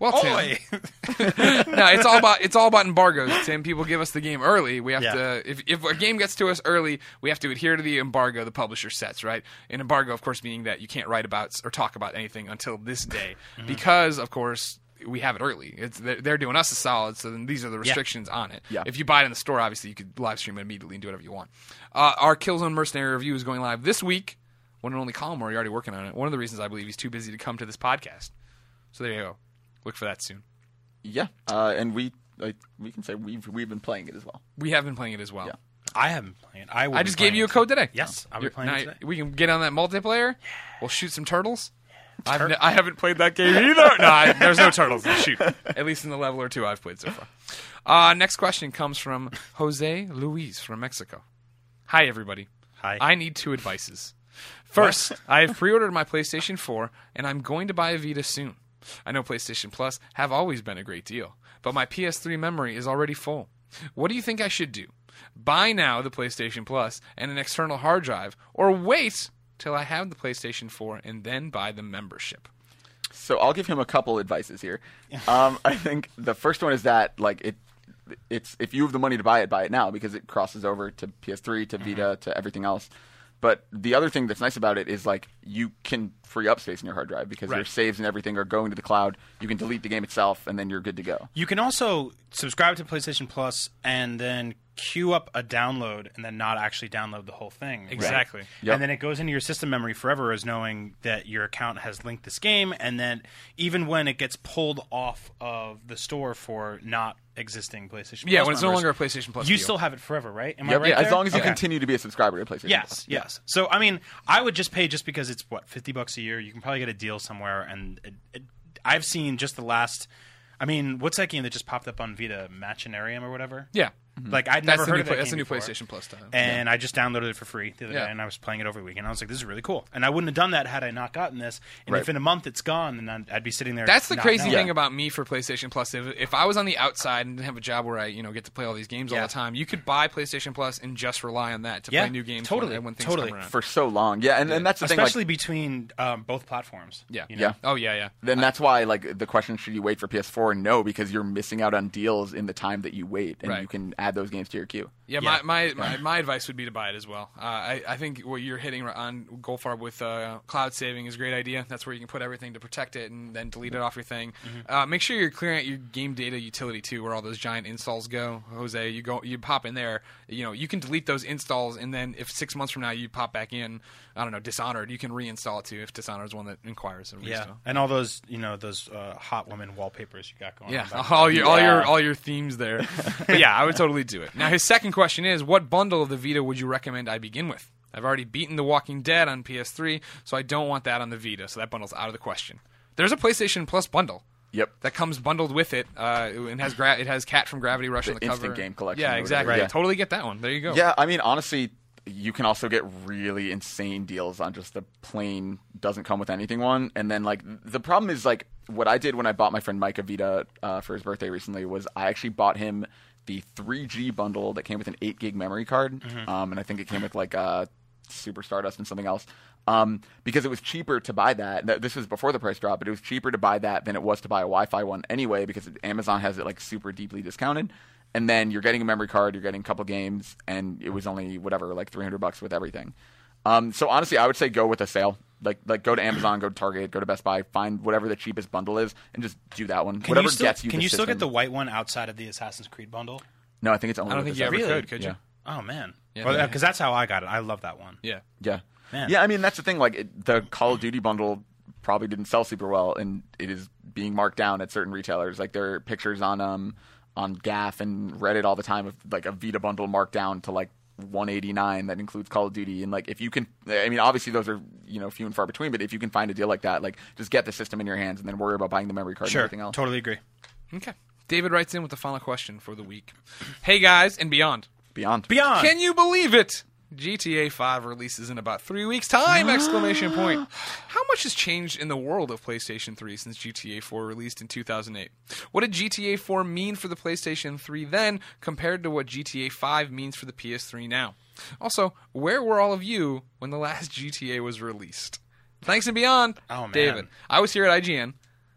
Well, Tim, Oi. [laughs] no, it's all about it's all about embargoes. Tim, people give us the game early. We have Yeah. to if if a game gets to us early, we have to adhere to the embargo the publisher sets. Right? An embargo, of course, meaning that you can't write about or talk about anything until this day, Mm-hmm. because of course we have it early. It's they're, they're doing us a solid, so then these are the restrictions on it. Yeah. If you buy it in the store, obviously you could live stream it immediately and do whatever you want. Uh, our Killzone Mercenary review is going live this week. One and only Colin Moore, you're already working on it. One of the reasons I believe he's too busy to come to this podcast. So there you go. Look for that soon. Yeah, uh, and we like we can say we've we've been playing it as well. We have been playing it as well. Yeah. I haven't played. I, I just gave you a code today. Yes, I'll be playing now it today. We can get on that multiplayer. We'll shoot some turtles. I've ne- I haven't played that game either. [laughs] no, I, there's no turtles to shoot. At least in the level or two I've played so far. Uh, next question comes from Jose Luis from Mexico. Hi, everybody. Hi. I need two advices. First, I have pre-ordered my PlayStation 4, and I'm going to buy a Vita soon. I know PlayStation Plus have always been a great deal, but my PS3 memory is already full. What do you think I should do? Buy now the PlayStation Plus and an external hard drive, or wait till I have the PlayStation 4 and then buy the membership? So I'll give him a couple advices here. Um, I think the first one is that like it, it's if you have the money to buy it, buy it now because it crosses over to PS3, to Vita, to everything else. But the other thing that's nice about it is like you can free up space in your hard drive because your saves and everything are going to the cloud. You can delete the game itself, and then you're good to go. You can also subscribe to PlayStation Plus and then queue up a download and then not actually download the whole thing. right? Exactly. Yep. And then it goes into your system memory forever as knowing that your account has linked this game and then even when it gets pulled off of the store for not existing PlayStation Yeah, Plus when it's no members, longer a PlayStation Plus You deal. still have it forever, right? Am I right yeah, as there? long as you Okay. continue to be a subscriber to PlayStation. Yes, Plus. yes. So I mean, I would just pay just because it's what fifty bucks a year. You can probably get a deal somewhere, and it, it, I've seen just the last. I mean, what's that game that just popped up on Vita, Machinarium or whatever? Yeah. Like I'd never the heard of that play- that's a new before. PlayStation Plus title. And I just downloaded it for free the other Yeah. day, and I was playing it over the weekend. I was like, "This is really cool," and I wouldn't have done that had I not gotten this. And Right. if in a month it's gone, then I'd, I'd be sitting there. That's the not crazy knowing. thing about me for PlayStation Plus. If, if I was on the outside and didn't have a job where I, you know, get to play all these games all the time, you could buy PlayStation Plus and just rely on that to Yeah, play new games totally, when, when things totally. come around. For so long, yeah, and, and that's the especially thing. Like, between um, both platforms. yeah. you know? Yeah. Oh yeah, yeah. then that's why like the question should you wait for PS4? No, because you're missing out on deals in the time that you wait, and Right. you can add those games to your queue. Yeah, Yeah. My, my, my, my advice would be to buy it as well. Uh, I, I think what you're hitting on Goldfarb with uh, cloud saving is a great idea. That's where you can put everything to protect it and then delete it off your thing. Mm-hmm. Uh, make sure you're clearing out your game data utility too, where all those giant installs go. Jose, you go, you pop in there. You know, you can delete those installs, and then if six months from now you pop back in, I don't know, Dishonored, you can reinstall it too if Dishonored is one that inquires Yeah, reinstall. and all those you know those uh, hot woman wallpapers you got going. Yeah, on [laughs] all your all your all your themes there. [laughs] but yeah, I would totally do it. Now his second question is, what bundle of the Vita would you recommend I begin with? I've already beaten The Walking Dead on PS3, so I don't want that on the Vita, so that bundle's out of the question. There's a PlayStation Plus bundle Yep. that comes bundled with it, uh, and has gra- it has Cat from Gravity Rush The on the instant cover. game collection Yeah, or exactly. whatever, Yeah. Totally get that one. There you go. Yeah, I mean, honestly, you can also get really insane deals on just the plain doesn't come with anything one. And then like the problem is like what I did when I bought my friend Mike a Vita uh, for his birthday recently was I actually bought him the 3G bundle that came with an 8 gig memory card, um, and I think it came with like uh, Super Stardust and something else. Um, because it was cheaper to buy that. This was before the price drop, but it was cheaper to buy that than it was to buy a Wi-Fi one anyway, because Amazon has it like super deeply discounted. And then you're getting a memory card, you're getting a couple games, and it was only whatever, like 300 bucks with everything. Um, so honestly, I would say go with a sale. Like, like go to Amazon, go to Target, go to Best Buy, find whatever the cheapest bundle is, and just do that one. Can whatever you still, gets you. Can the you still get the white one outside of the Assassin's Creed bundle? No, I think it's only. I don't with think you the ever Really? could. Could Yeah. you? Oh man, Yeah, because yeah. that's how I got it. I love that one. Yeah. Yeah. Man. Yeah, I mean that's the thing. Like it, the Call of Duty bundle probably didn't sell super well, and it is being marked down at certain retailers. Like there are pictures on um on GAF and Reddit all the time of like a Vita bundle marked down to like 189 that includes Call of Duty. And like if you can, I mean obviously those are you know few and far between, but if you can find a deal like that, like just get the system in your hands and then worry about buying the memory card Sure, and everything else. totally agree. Okay. David writes in with the final question for the week. Hey guys, and beyond. Beyond. Beyond. Can you believe it? GTA 5 releases in about three weeks' time! Ah. Exclamation point. How much has changed in the world of PlayStation 3 since GTA 4 released in 2008? What did GTA 4 mean for the PlayStation 3 then, compared to what GTA 5 means for the PS3 now? Also, where were all of you when the last GTA was released? Thanks and beyond, Oh, man. David. I was here at IGN.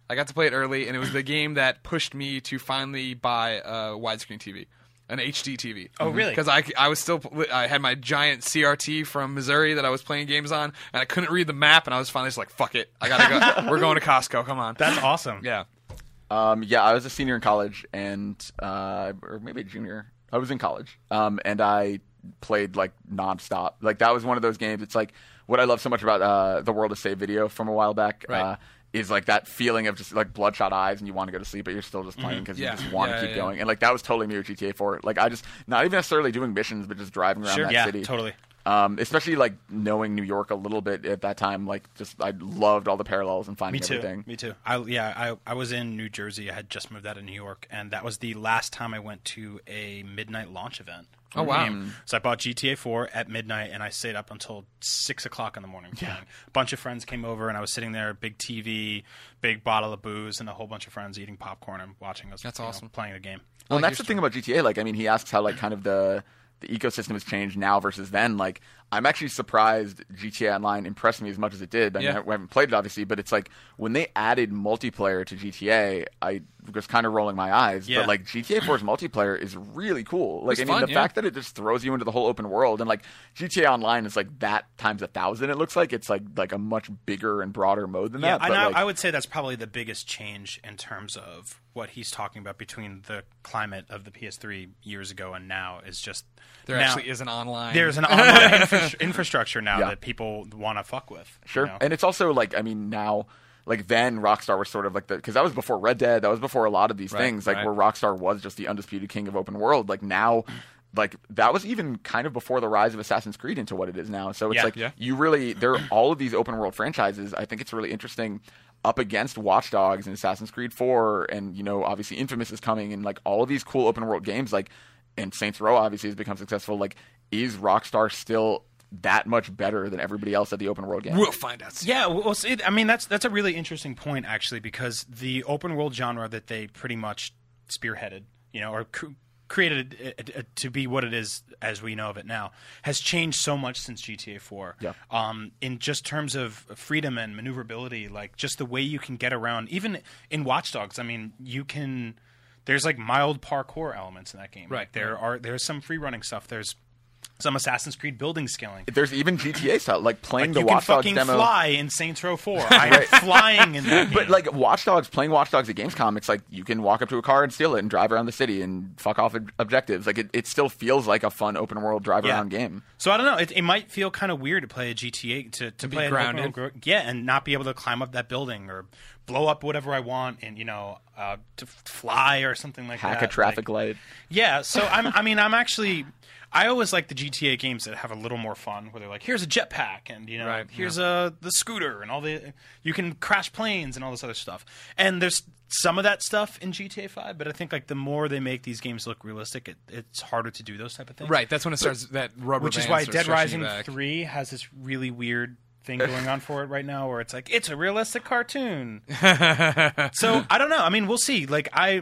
I got to play it early, and it was the [laughs] game that pushed me to finally buy a widescreen TV, an HD TV. Oh, really? Because I, I was still I had my giant CRT from Missouri that I was playing games on, and I couldn't read the map, and I was finally just like, "Fuck it, I gotta go. [laughs] We're going to Costco. Come on." That's awesome. yeah. Um, yeah, I was a senior in college, and uh, or maybe a junior. I was in college, um, and I played like nonstop. Like that was one of those games. It's like what I love so much about uh, the World of Save video from a while back. Right. Uh, is like that feeling of just like bloodshot eyes and you want to go to sleep but you're still just playing because Yeah. you just want Yeah, to keep yeah, going and like that was totally me with GTA 4 like I just not even necessarily doing missions but just driving around Sure. that Yeah, city totally. um, especially like knowing New York a little bit at that time like just I loved all the parallels and finding Me too. everything Me too. I yeah, I I was in New Jersey. I had just moved out of New York, and that was the last time I went to a midnight launch event Oh, wow. game. So I bought GTA 4 at midnight, and I stayed up until six o'clock in the morning. Yeah. A bunch of friends came over, and I was sitting there, big TV, big bottle of booze, and a whole bunch of friends eating popcorn and watching us. That's you know, awesome. playing the game. Well, and like that's the your thing about GTA. Like, I mean, he asks how like kind of the the ecosystem has changed now versus then. Like, I'm actually surprised GTA Online impressed me as much as it did. I mean, I, haven't played it obviously, but it's like when they added multiplayer to GTA, I was kind of rolling my eyes. Yeah. But like GTA 4's multiplayer is really cool. Like, It's I mean, fun, the yeah. fact that it just throws you into the whole open world and like GTA Online is like that times a thousand. It looks like it's like like a much bigger and broader mode than Yeah, that. and but, I, like, I would say that's probably the biggest change in terms of what he's talking about between the climate of the PS3 years ago and now is just There now- actually is an online. there's an online [laughs] [laughs] infra- [laughs] infrastructure now Yeah. that people want to fuck with. you Sure. know? And it's also like I mean now like then Rockstar was sort of like the because that was before Red Dead, that was before a lot of these Right, things, like right. where Rockstar was just the undisputed king of open world. Like now like that was even kind of before the rise of Assassin's Creed into what it is now. So it's Yeah. like Yeah. you really there are all of these open world franchises. I think it's really interesting up against Watch Dogs and Assassin's Creed 4 and you know obviously Infamous is coming and like all of these cool open world games like and Saints Row obviously has become successful like is Rockstar still that much better than everybody else at the open world game? We'll find out. soon. Yeah, well, see, I mean that's that's a really interesting point actually because the open world genre that they pretty much spearheaded, you know, or cr- created it, it, it to be what it is as we know of it now, has changed so much since GTA 4. Yeah. Um, in just terms of freedom and maneuverability, like just the way you can get around, even in Watch Dogs. I mean, you can. There's like mild parkour elements in that game. Right, Like, there are there's some free running stuff. There's some Assassin's Creed building scaling. There's even GTA style, like playing Like the you can Watch Dogs fucking demo. fly in Saints Row 4. [laughs] I'm flying in that [laughs] game. But like Watch Dogs, playing Watch Dogs at Gamescom, it's like you can walk up to a car and steal it and drive around the city and fuck off ob- objectives. Like it, it still feels like a fun open world drive Yeah. around game. So I don't know. It, it might feel kind of weird to play a GTA to, to be play an grounded. world gro- yeah, and not be able to climb up that building or blow up whatever I want and you know uh, to fly or something like Hack that. a traffic Like- light. Yeah. So I'm. I mean, I'm actually. I always like the GTA games that have a little more fun, where they're like, here's a jetpack, and you know, Right, here's a the scooter, and all the you can crash planes and all this other stuff. And there's some of that stuff in GTA 5, but I think like the more they make these games look realistic, it, it's harder to do those type of things. Right, that's when it starts. That rubber which is why Dead Rising back. Three has this really weird thing going on for it right now, where it's like it's a realistic cartoon. [laughs] so I don't know. I mean, we'll see. Like I.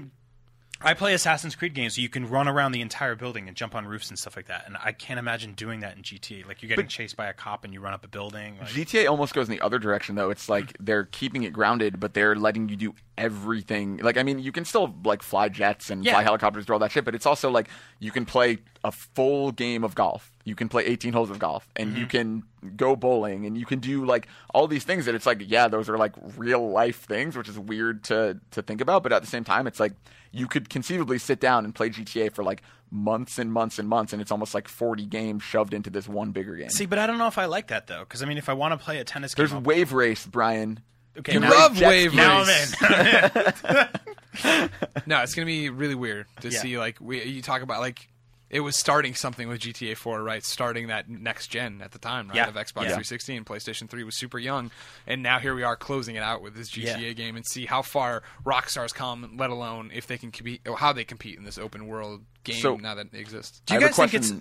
I play Assassin's Creed games, so you can run around the entire building and jump on roofs and stuff like that. And I can't imagine doing that in GTA. Like you're getting chased by a cop and you run up a building. Like, GTA almost goes in the other direction though. It's like they're keeping it grounded, but they're letting you do everything. Like I mean, you can still like fly jets and Yeah. fly helicopters, do all that shit, but it's also like you can play a full game of golf. You can play 18 holes of golf, and you mm-hmm. can go bowling, and you can do like all these things that it's like, yeah, those are like real life things, which is weird to to think about, but at the same time, it's like you could conceivably sit down and play GTA for like months and months and months, and it's almost like 40 games shoved into this one bigger game. see, but I don't know if I like that though, because I mean, if I want to play a tennis game, There's I'll- Wave Race, Brian. okay, You now, love jet wave ski. now I'm race. in. [laughs] [laughs] No, it's gonna be really weird to Yeah. see like we you talk about like it was starting something with GTA 4, right? Starting that next gen at the time, right? Yeah. Of Xbox Yeah. 360 and PlayStation 3 was super young, and now here we are closing it out with this GTA Yeah. game and see how far Rockstar's come, let alone if they can compete or how they compete in this open world game So- now that it exists. Do you I guys think it's-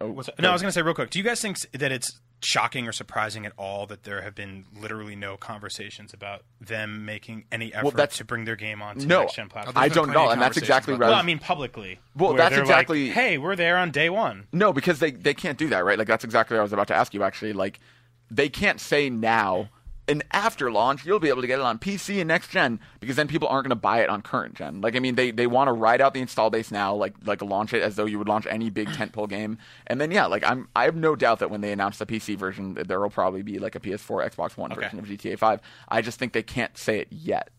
Oh, No, I was going to say real quick. Do you guys think that it's shocking or surprising at all that there have been literally no conversations about them making any effort that's- to bring their game onto no, next gen platforms? there's I don't know, and that's exactly about right. well, I mean publicly. Well, that's exactly- Like, hey, we're there on day one. No, because they they can't do that, right? Like that's exactly what I was about to ask you. Actually, like they can't say now. And after launch, you'll be able to get it on PC and next gen because then people aren't going to buy it on current gen. Like I mean, they, they want to ride out the install base now, like like launch it as though you would launch any big [clears throat] tentpole game, and then yeah, like I'm I have no doubt that when they announce the PC version, there will probably be like a PS4, Xbox One Okay. version of GTA 5. I just think they can't say it yet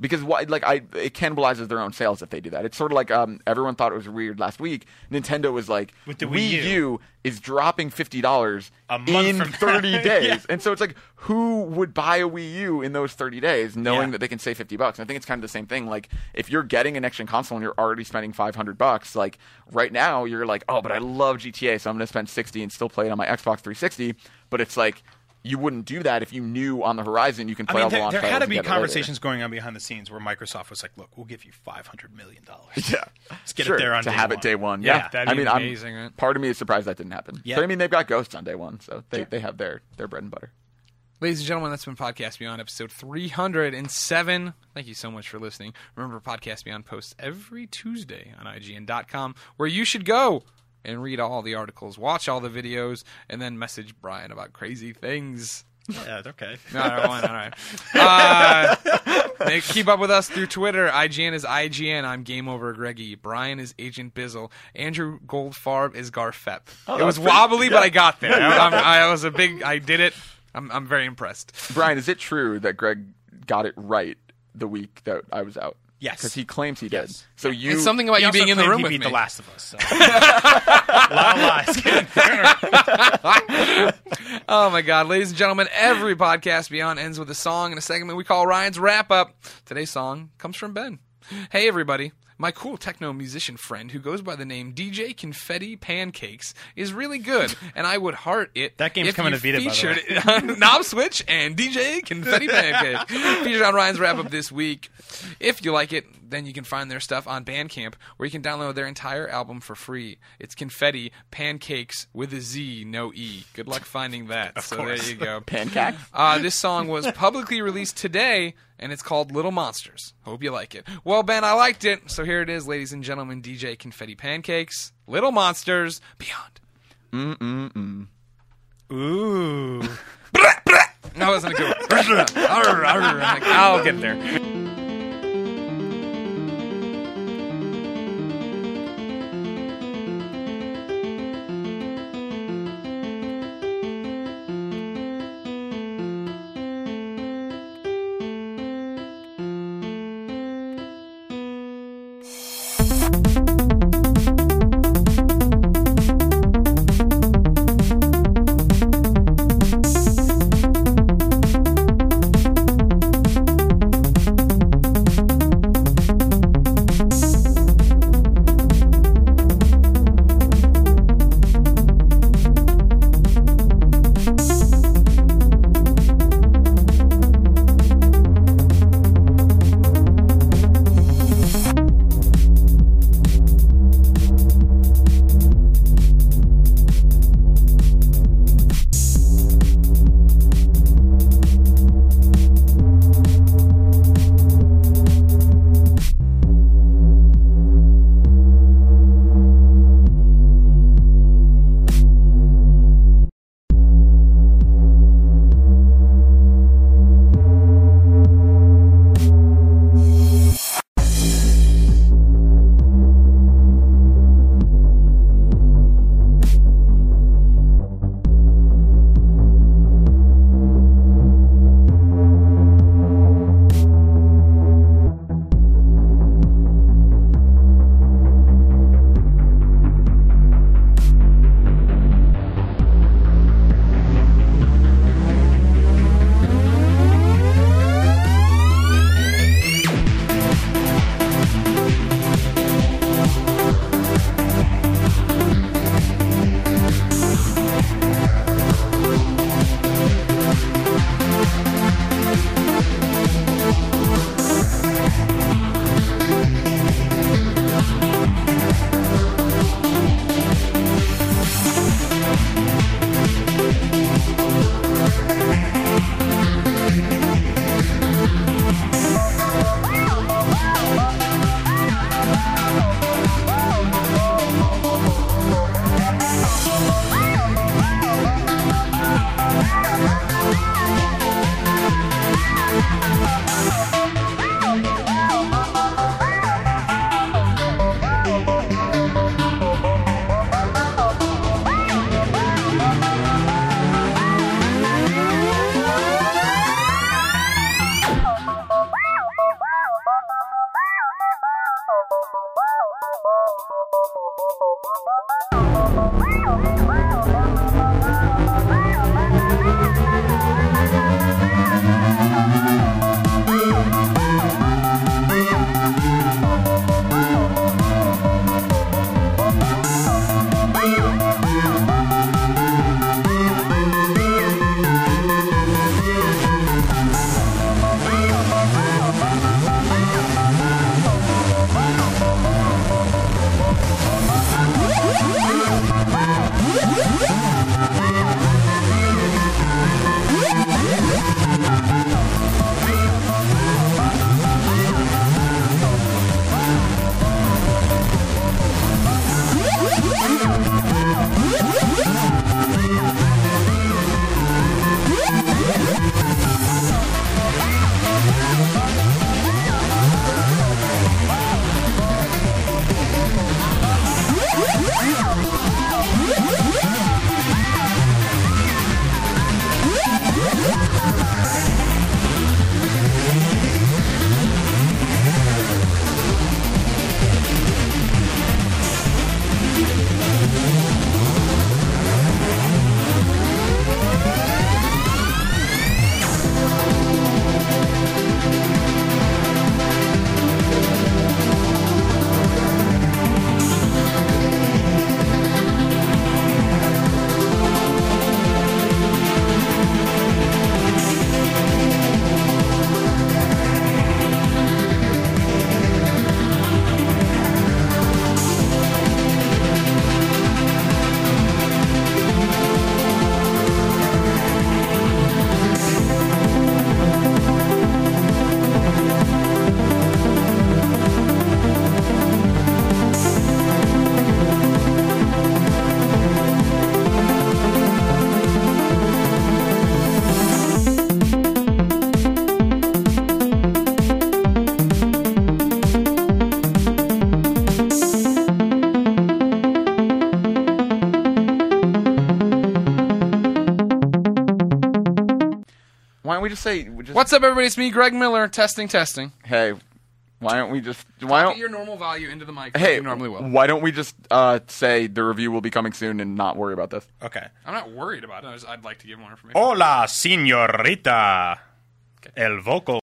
because why like I it cannibalizes their own sales if they do that. It's sort of like um everyone thought it was weird last week. Nintendo was like With the Wii U. U is dropping fifty dollars A month in from- thirty [laughs] days, Yeah. and so it's like who would buy a Wii U in those thirty days, knowing Yeah. that they can save fifty bucks? And I think it's kind of the same thing. Like if you're getting an next gen console and you're already spending five hundred bucks, like right now you're like, oh, but I love GTA, so I'm going to spend sixty and still play it on my Xbox 360. But it's like you wouldn't do that if you knew on the horizon you can I play mean, all the there, launch there had to be together later. conversations going on behind the scenes where Microsoft was like, "Look, we'll give you five hundred million dollars. [laughs] Yeah, Let's get sure, it there on to day have one. it day one. Yeah, Yeah, that'd I mean, amazing, I'm, right? part of me is surprised that didn't happen. Yeah. But I mean, they've got Ghosts on day one, so they, they have their their bread and butter. Ladies and gentlemen, that's been Podcast Beyond episode 307. Thank you so much for listening. Remember, Podcast Beyond posts every Tuesday on IGN.com, where you should go and read all the articles, watch all the videos, and then message Brian about crazy things. Yeah, it's okay. No, no, why not? All right. Uh, keep up with us through Twitter. IGN is IGN. I'm Game Over Greggy. Brian is Agent Bizzle. Andrew Goldfarb is Garfep. it was wobbly, but I got there. I'm, I was a big. I did it. I'm, I'm very impressed. Brian, is it true that Greg got it right the week that I was out? Yes. because he claims he did. Yes. So you It's something about you being in the room he with beat me. The Last of Us. So. a lot of lies. Oh my God, ladies and gentlemen, every podcast beyond ends with a song and a segment we call Ryan's wrap up. Today's song comes from Ben. Hey everybody. My cool techno musician friend who goes by the name DJ Confetti Pancakes is really good, [laughs] and I would heart it. That game's if coming you to Vita, by the featured way. it [laughs] on Knob Switch and DJ Confetti Pancakes [laughs] featured on Ryan's wrap up this week. If you like it, then you can find their stuff on Bandcamp, where you can download their entire album for free. It's Confetti Pancakes with a Z, no E. Good luck finding that. so course. there you go. pancake. Uh, this song was publicly released today, and it's called Little Monsters. Hope you like it. Well, Ben, I liked it, so here it is, ladies and gentlemen. DJ Confetti Pancakes, Little Monsters, Beyond. Mm-mm-mm. Ooh. [laughs] That wasn't a good one. [laughs] Arr, arr, I'm like, I'll get there. We just say we just, What's up, everybody? It's me, Greg Miller. Testing, testing. Hey, why don't we just why Get don't your normal value into the mic. like hey you normally will. why don't we just uh, say the review will be coming soon and not worry about this? Okay. I'm not worried about it. I just- I'd like to give more information. Hola, señorita. El vocal